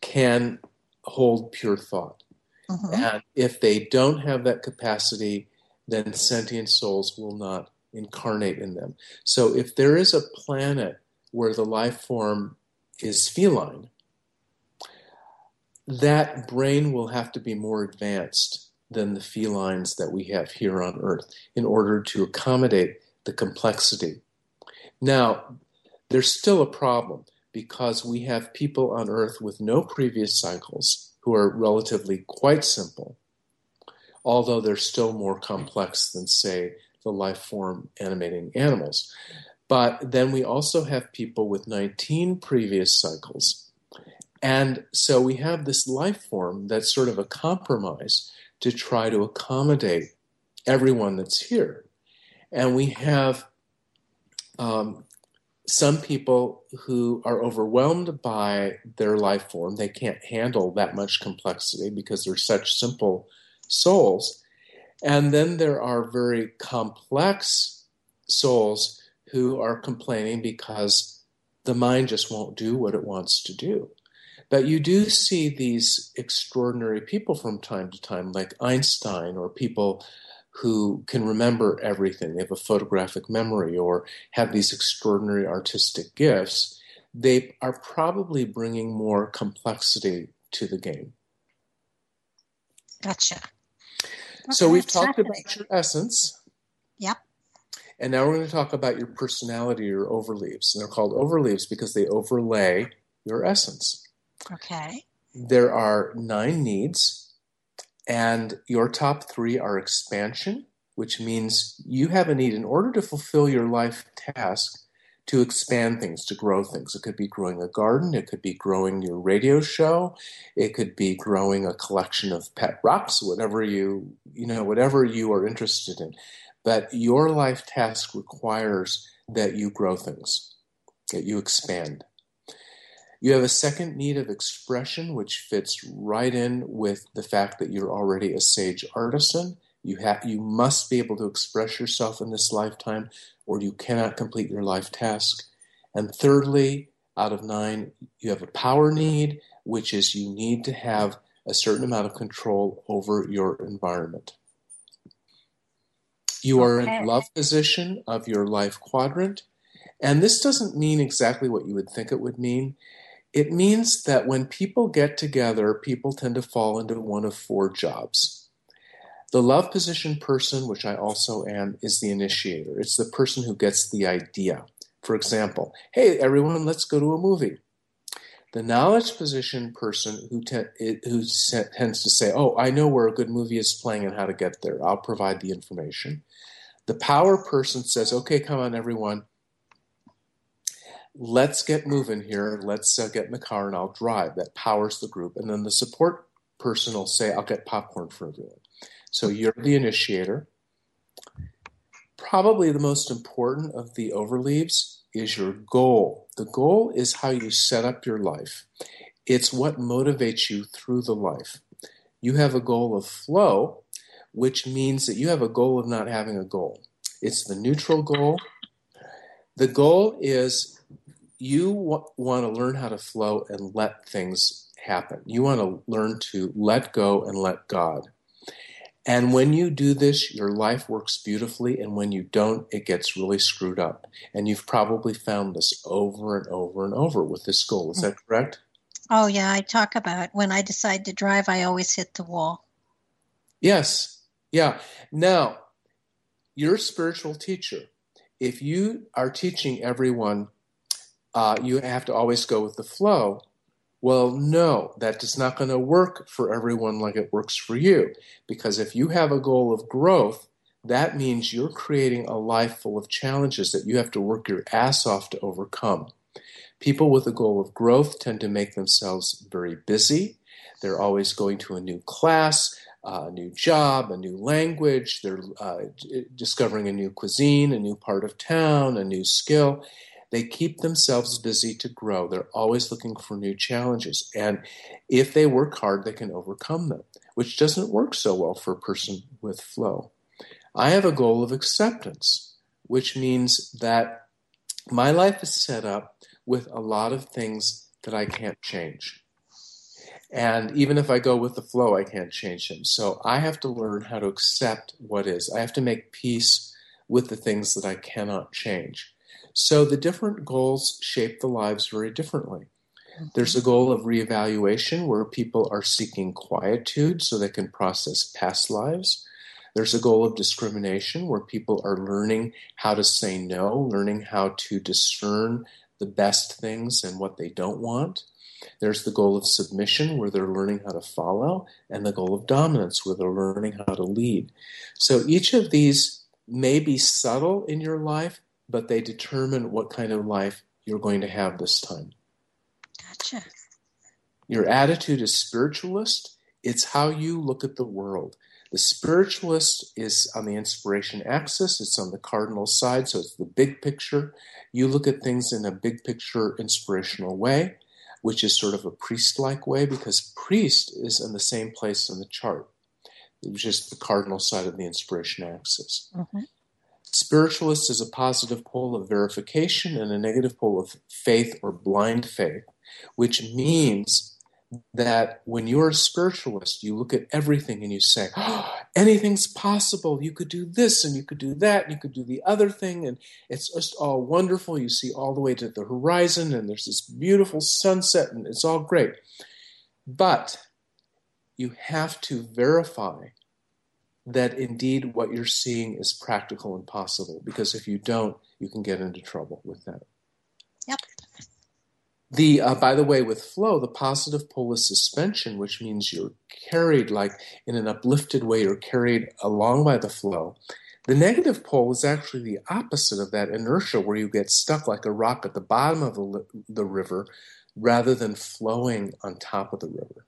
can hold pure thought. Mm-hmm. And if they don't have that capacity, then sentient souls will not incarnate in them. So if there is a planet where the life form is feline, that brain will have to be more advanced than the felines that we have here on Earth in order to accommodate the complexity. Now, there's still a problem because we have people on Earth with no previous cycles who are relatively quite simple, although they're still more complex than, say, the life form animating animals. But then we also have people with 19 previous cycles. And so we have this life form that's sort of a compromise to try to accommodate everyone that's here. And we have um, some people who are overwhelmed by their life form, they can't handle that much complexity because they're such simple souls. And then there are very complex souls who are complaining because the mind just won't do what it wants to do. But you do see these extraordinary people from time to time, like Einstein or people who can remember everything, they have a photographic memory, or have these extraordinary artistic gifts, they are probably bringing more complexity to the game. Gotcha. Okay, so we've talked about your essence. Yep. And now we're going to talk about your personality, your overleaves. And they're called overleaves because they overlay your essence. Okay. There are nine needs, and your top three are expansion, which means you have a need in order to fulfill your life task to expand things, to grow things. It could be growing a garden, it could be growing your radio show, it could be growing a collection of pet rocks, whatever you you know, whatever you are interested in. But your life task requires that you grow things, that you expand. You have a second need of expression, which fits right in with the fact that you're already a sage artisan. You have you must be able to express yourself in this lifetime, or you cannot complete your life task. And thirdly, out of nine, you have a power need, which is you need to have a certain amount of control over your environment. You are okay. in love position of your life quadrant. And this doesn't mean exactly what you would think it would mean. It means that when people get together, people tend to fall into one of four jobs. The love position person, which I also am, is the initiator. It's the person who gets the idea. For example, hey, everyone, let's go to a movie. The knowledge position person who, te- who tends to say, oh, I know where a good movie is playing and how to get there. I'll provide the information. The power person says, okay, come on, everyone let's get moving here. Let's uh, get in the car and I'll drive. That powers the group. And then the support person will say, I'll get popcorn for everyone. So you're the initiator. Probably the most important of the overleaves is your goal. The goal is how you set up your life, it's what motivates you through the life. You have a goal of flow, which means that you have a goal of not having a goal. It's the neutral goal. The goal is you w- want to learn how to flow and let things happen. You want to learn to let go and let God. And when you do this, your life works beautifully. And when you don't, it gets really screwed up. And you've probably found this over and over and over with this goal. Is that correct? Oh, yeah. I talk about when I decide to drive, I always hit the wall. Yes. Yeah. Now, you're spiritual teacher. If you are teaching everyone uh, you have to always go with the flow. Well, no, that is not going to work for everyone like it works for you. Because if you have a goal of growth, that means you're creating a life full of challenges that you have to work your ass off to overcome. People with a goal of growth tend to make themselves very busy. They're always going to a new class, a new job, a new language. They're uh, discovering a new cuisine, a new part of town, a new skill. They keep themselves busy to grow. They're always looking for new challenges. And if they work hard, they can overcome them, which doesn't work so well for a person with flow. I have a goal of acceptance, which means that my life is set up with a lot of things that I can't change. And even if I go with the flow, I can't change them. So I have to learn how to accept what is. I have to make peace with the things that I cannot change. So the different goals shape the lives very differently. Mm-hmm. There's a goal of reevaluation where people are seeking quietude so they can process past lives. There's a goal of discrimination where people are learning how to say no, learning how to discern the best things and what they don't want. There's the goal of submission where they're learning how to follow, and the goal of dominance where they're learning how to lead. So each of these may be subtle in your life, but they determine what kind of life you're going to have this time. Gotcha. Your attitude is spiritualist. It's how you look at the world. The spiritualist is on the inspiration axis, it's on the cardinal side, so it's the big picture. You look at things in a big picture inspirational way, which is sort of a priest like way because priest is in the same place in the chart, which is the cardinal side of the inspiration axis. Mm-hmm. Spiritualist is a positive pole of verification and a negative pole of faith or blind faith, which means that when you're a spiritualist, you look at everything and you say, oh, anything's possible. You could do this and you could do that and you could do the other thing. And it's just all wonderful. You see all the way to the horizon and there's this beautiful sunset and it's all great. But you have to verify that indeed what you're seeing is practical and possible. Because if you don't, you can get into trouble with that. Yep. The uh, by the way, with flow, the positive pole is suspension, which means you're carried like in an uplifted way. You're carried along by the flow. The negative pole is actually the opposite of that inertia, where you get stuck like a rock at the bottom of the, the river, rather than flowing on top of the river.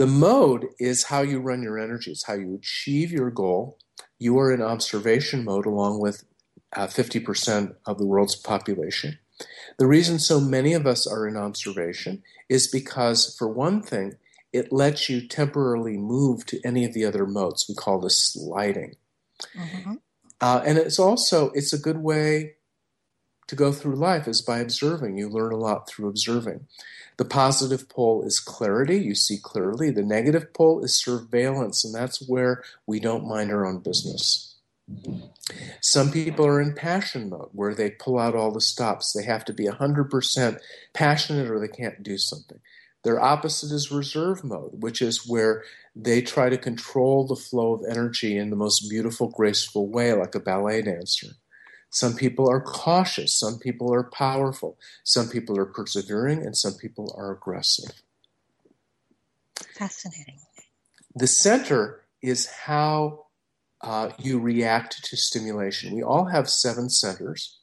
The mode is how you run your energy. It's how you achieve your goal. You are in observation mode along with uh, 50% of the world's population. The reason so many of us are in observation is because, for one thing, it lets you temporarily move to any of the other modes. We call this sliding. Mm-hmm. Uh, and it's also it's a good way to go through life is by observing. You learn a lot through observing. The positive pole is clarity, you see clearly. The negative pole is surveillance, and that's where we don't mind our own business. Some people are in passion mode where they pull out all the stops. They have to be 100% passionate or they can't do something. Their opposite is reserve mode, which is where they try to control the flow of energy in the most beautiful, graceful way, like a ballet dancer. Some people are cautious, some people are powerful, some people are persevering, and some people are aggressive. Fascinating. The center is how uh, you react to stimulation. We all have seven centers.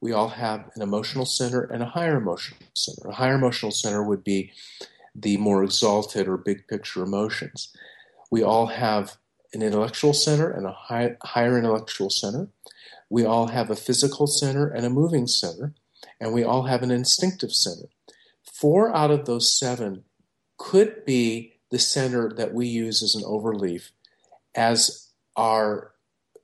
We all have an emotional center and a higher emotional center. A higher emotional center would be the more exalted or big picture emotions. We all have an intellectual center and a high, higher intellectual center. We all have a physical center and a moving center. And we all have an instinctive center. Four out of those seven could be the center that we use as an overleaf as our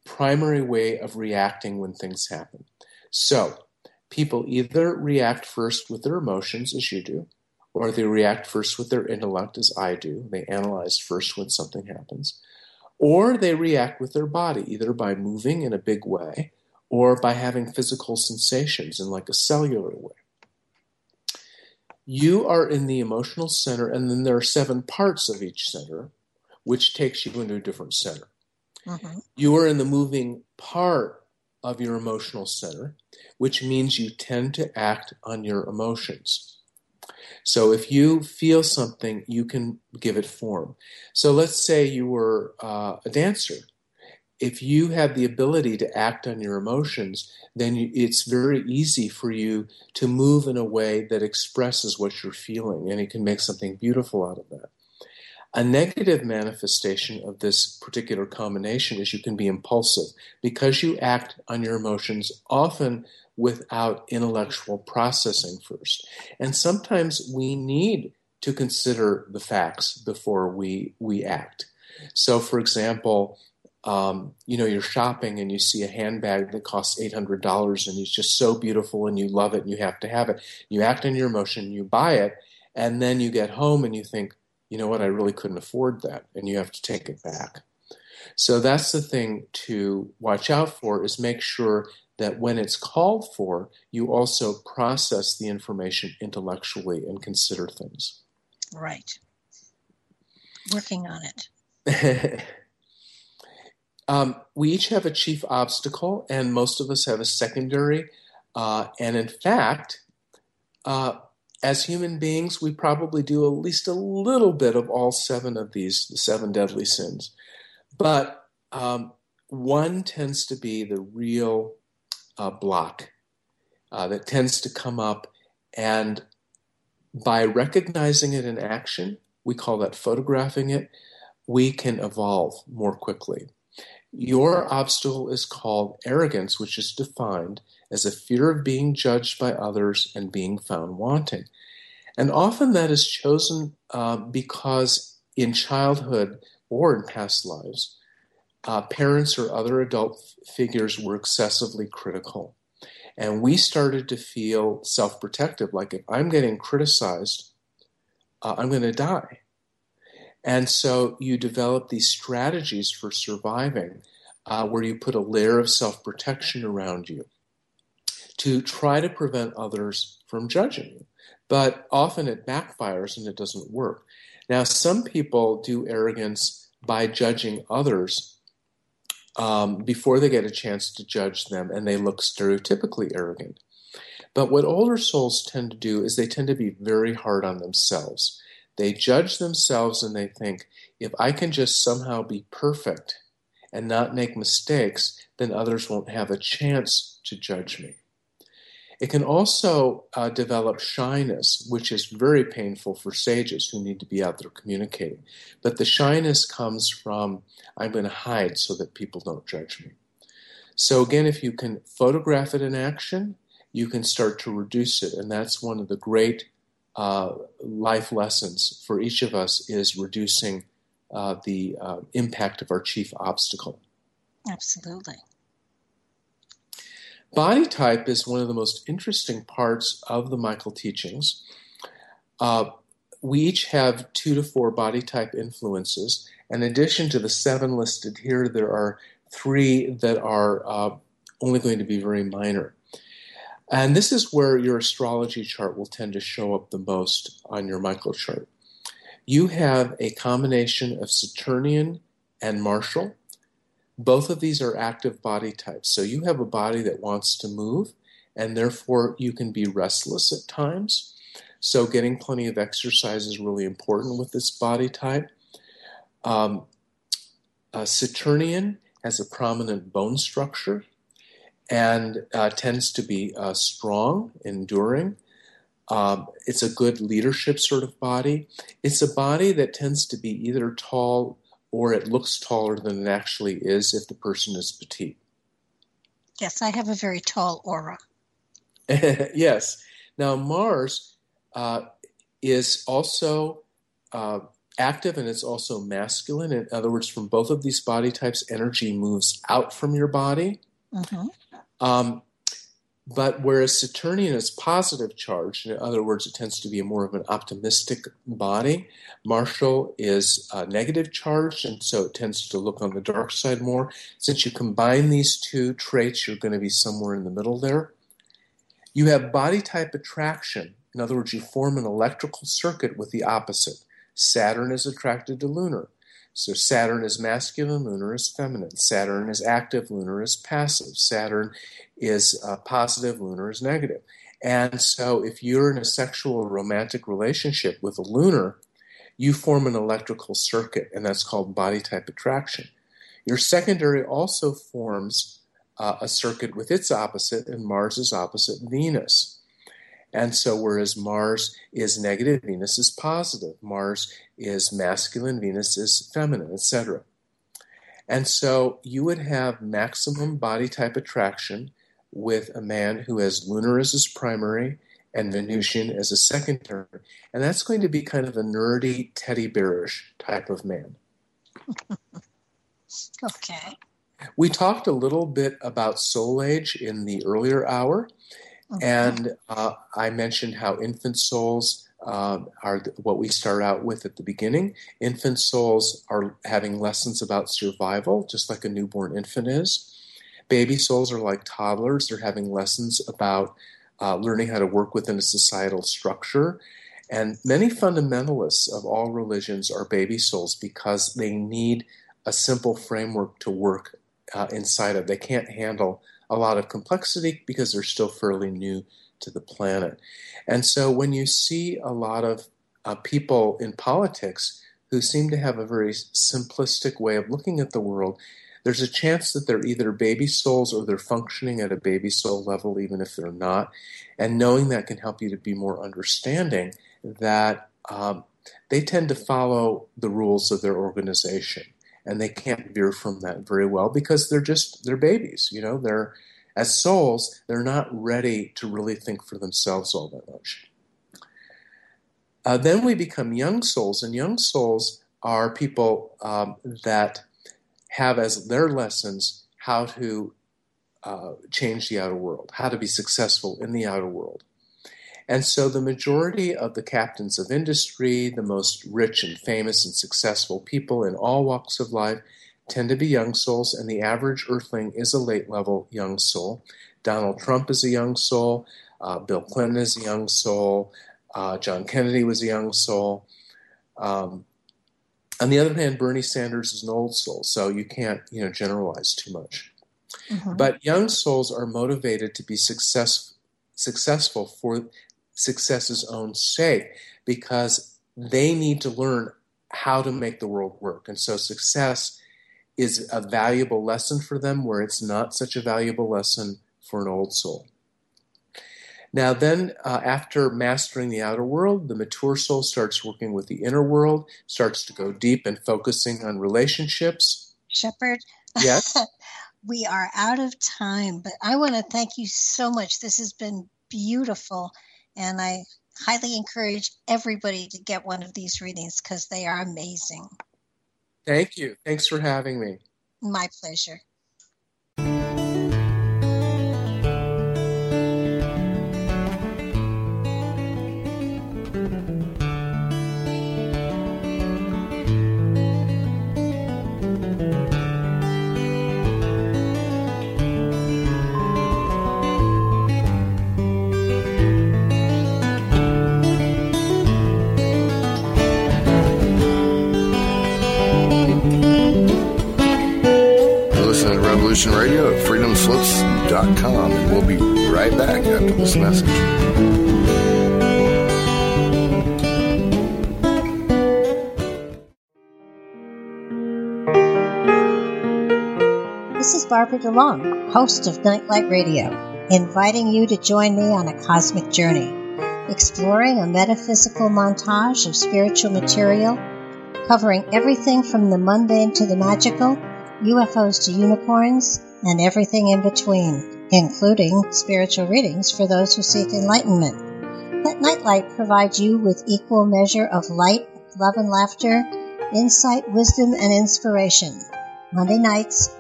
primary way of reacting when things happen. So, people either react first with their emotions, as you do, or they react first with their intellect, as I do. They analyze first when something happens. Or they react with their body, either by moving in a big way or by having physical sensations in like a cellular way. You are in the emotional center, and then there are seven parts of each center, which takes you into a different center. Mm-hmm. You are in the moving part of your emotional center, which means you tend to act on your emotions. So if you feel something, you can give it form. So let's say you were uh, a dancer. If you have the ability to act on your emotions, then it's very easy for you to move in a way that expresses what you're feeling, and you can make something beautiful out of that. A negative manifestation of this particular combination is you can be impulsive because you act on your emotions often without intellectual processing first. And sometimes we need to consider the facts before we, we act. So, for example, um, you know, you're shopping and you see a handbag that costs $800 and it's just so beautiful and you love it and you have to have it. You act on your emotion, you buy it, and then you get home and you think, you know what, I really couldn't afford that, and you have to take it back. So that's the thing to watch out for is make sure that when it's called for, you also process the information intellectually and consider things. Right. Working on it. um, we each have a chief obstacle, and most of us have a secondary. Uh, and in fact, uh, as human beings, we probably do at least a little bit of all seven of these, the seven deadly sins. But um, one tends to be the real uh, block uh, that tends to come up. And by recognizing it in action, we call that photographing it, we can evolve more quickly. Your obstacle is called arrogance, which is defined as a fear of being judged by others and being found wanting. And often that is chosen uh, because in childhood or in past lives, uh, parents or other adult figures were excessively critical. And we started to feel self protective like if I'm getting criticized, uh, I'm going to die. And so you develop these strategies for surviving uh, where you put a layer of self protection around you to try to prevent others from judging you. But often it backfires and it doesn't work. Now, some people do arrogance by judging others um, before they get a chance to judge them, and they look stereotypically arrogant. But what older souls tend to do is they tend to be very hard on themselves. They judge themselves and they think, if I can just somehow be perfect and not make mistakes, then others won't have a chance to judge me. It can also uh, develop shyness, which is very painful for sages who need to be out there communicating. But the shyness comes from, I'm going to hide so that people don't judge me. So, again, if you can photograph it in action, you can start to reduce it. And that's one of the great uh, life lessons for each of us is reducing uh, the uh, impact of our chief obstacle. Absolutely. Body type is one of the most interesting parts of the Michael teachings. Uh, we each have two to four body type influences. In addition to the seven listed here, there are three that are uh, only going to be very minor. And this is where your astrology chart will tend to show up the most on your Michael chart. You have a combination of Saturnian and Martial. Both of these are active body types. So you have a body that wants to move, and therefore you can be restless at times. So getting plenty of exercise is really important with this body type. Um, Saturnian has a prominent bone structure and uh, tends to be uh, strong, enduring. Um, it's a good leadership sort of body. It's a body that tends to be either tall or it looks taller than it actually is if the person is petite. Yes, I have a very tall aura. yes. Now, Mars uh, is also uh, active and it's also masculine. In other words, from both of these body types, energy moves out from your body. Mm-hmm. Um, but whereas Saturnian is positive charged, in other words, it tends to be more of an optimistic body, Martial is uh, negative charged, and so it tends to look on the dark side more. Since you combine these two traits, you're going to be somewhere in the middle there. You have body type attraction. In other words, you form an electrical circuit with the opposite. Saturn is attracted to lunar. So Saturn is masculine, lunar is feminine. Saturn is active, lunar is passive. Saturn is uh, positive, lunar is negative. And so if you're in a sexual romantic relationship with a lunar, you form an electrical circuit, and that's called body type attraction. Your secondary also forms uh, a circuit with its opposite, and Mars is opposite Venus. And so, whereas Mars is negative, Venus is positive. Mars is masculine, Venus is feminine, etc. And so, you would have maximum body type attraction with a man who has lunar as his primary and Venusian as a secondary. And that's going to be kind of a nerdy, teddy bearish type of man. okay. We talked a little bit about soul age in the earlier hour. And uh, I mentioned how infant souls um, are what we start out with at the beginning. Infant souls are having lessons about survival, just like a newborn infant is. Baby souls are like toddlers, they're having lessons about uh, learning how to work within a societal structure. And many fundamentalists of all religions are baby souls because they need a simple framework to work uh, inside of. They can't handle a lot of complexity because they're still fairly new to the planet. And so when you see a lot of uh, people in politics who seem to have a very simplistic way of looking at the world, there's a chance that they're either baby souls or they're functioning at a baby soul level, even if they're not. And knowing that can help you to be more understanding that um, they tend to follow the rules of their organization and they can't veer from that very well because they're just they're babies you know? They're as souls they're not ready to really think for themselves all that much. Uh, then we become young souls and young souls are people um, that have as their lessons how to uh, change the outer world how to be successful in the outer world and so the majority of the captains of industry, the most rich and famous and successful people in all walks of life, tend to be young souls, and the average earthling is a late level young soul. Donald Trump is a young soul. Uh, Bill Clinton is a young soul. Uh, John Kennedy was a young soul. Um, On the other hand, Bernie Sanders is an old soul, so you can't you know generalize too much. Mm-hmm. But young souls are motivated to be success, successful for success's own sake because they need to learn how to make the world work. And so success is a valuable lesson for them where it's not such a valuable lesson for an old soul. Now, then, uh, after mastering the outer world, the mature soul starts working with the inner world, starts to go deep and focusing on relationships. Shepherd? Yes. we are out of time, but I want to thank you so much. This has been beautiful, and I highly encourage everybody to get one of these readings because they are amazing. Thank you. Thanks for having me. My pleasure. Revolution Radio at freedomslips.com. And we'll be right back after this message. This is Barbara DeLong, host of Nightlight Radio, inviting you to join me on a cosmic journey, exploring a metaphysical montage of spiritual material, covering everything from the mundane to the magical UFOs to unicorns, and everything in between, including spiritual readings for those who seek enlightenment. Let Nightlight provide you with equal measure of light, love, and laughter, insight, wisdom, and inspiration. Monday nights,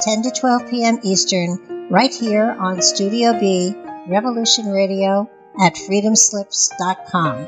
10 to 12 p.m. Eastern, right here on Studio B, Revolution Radio at freedomslips.com.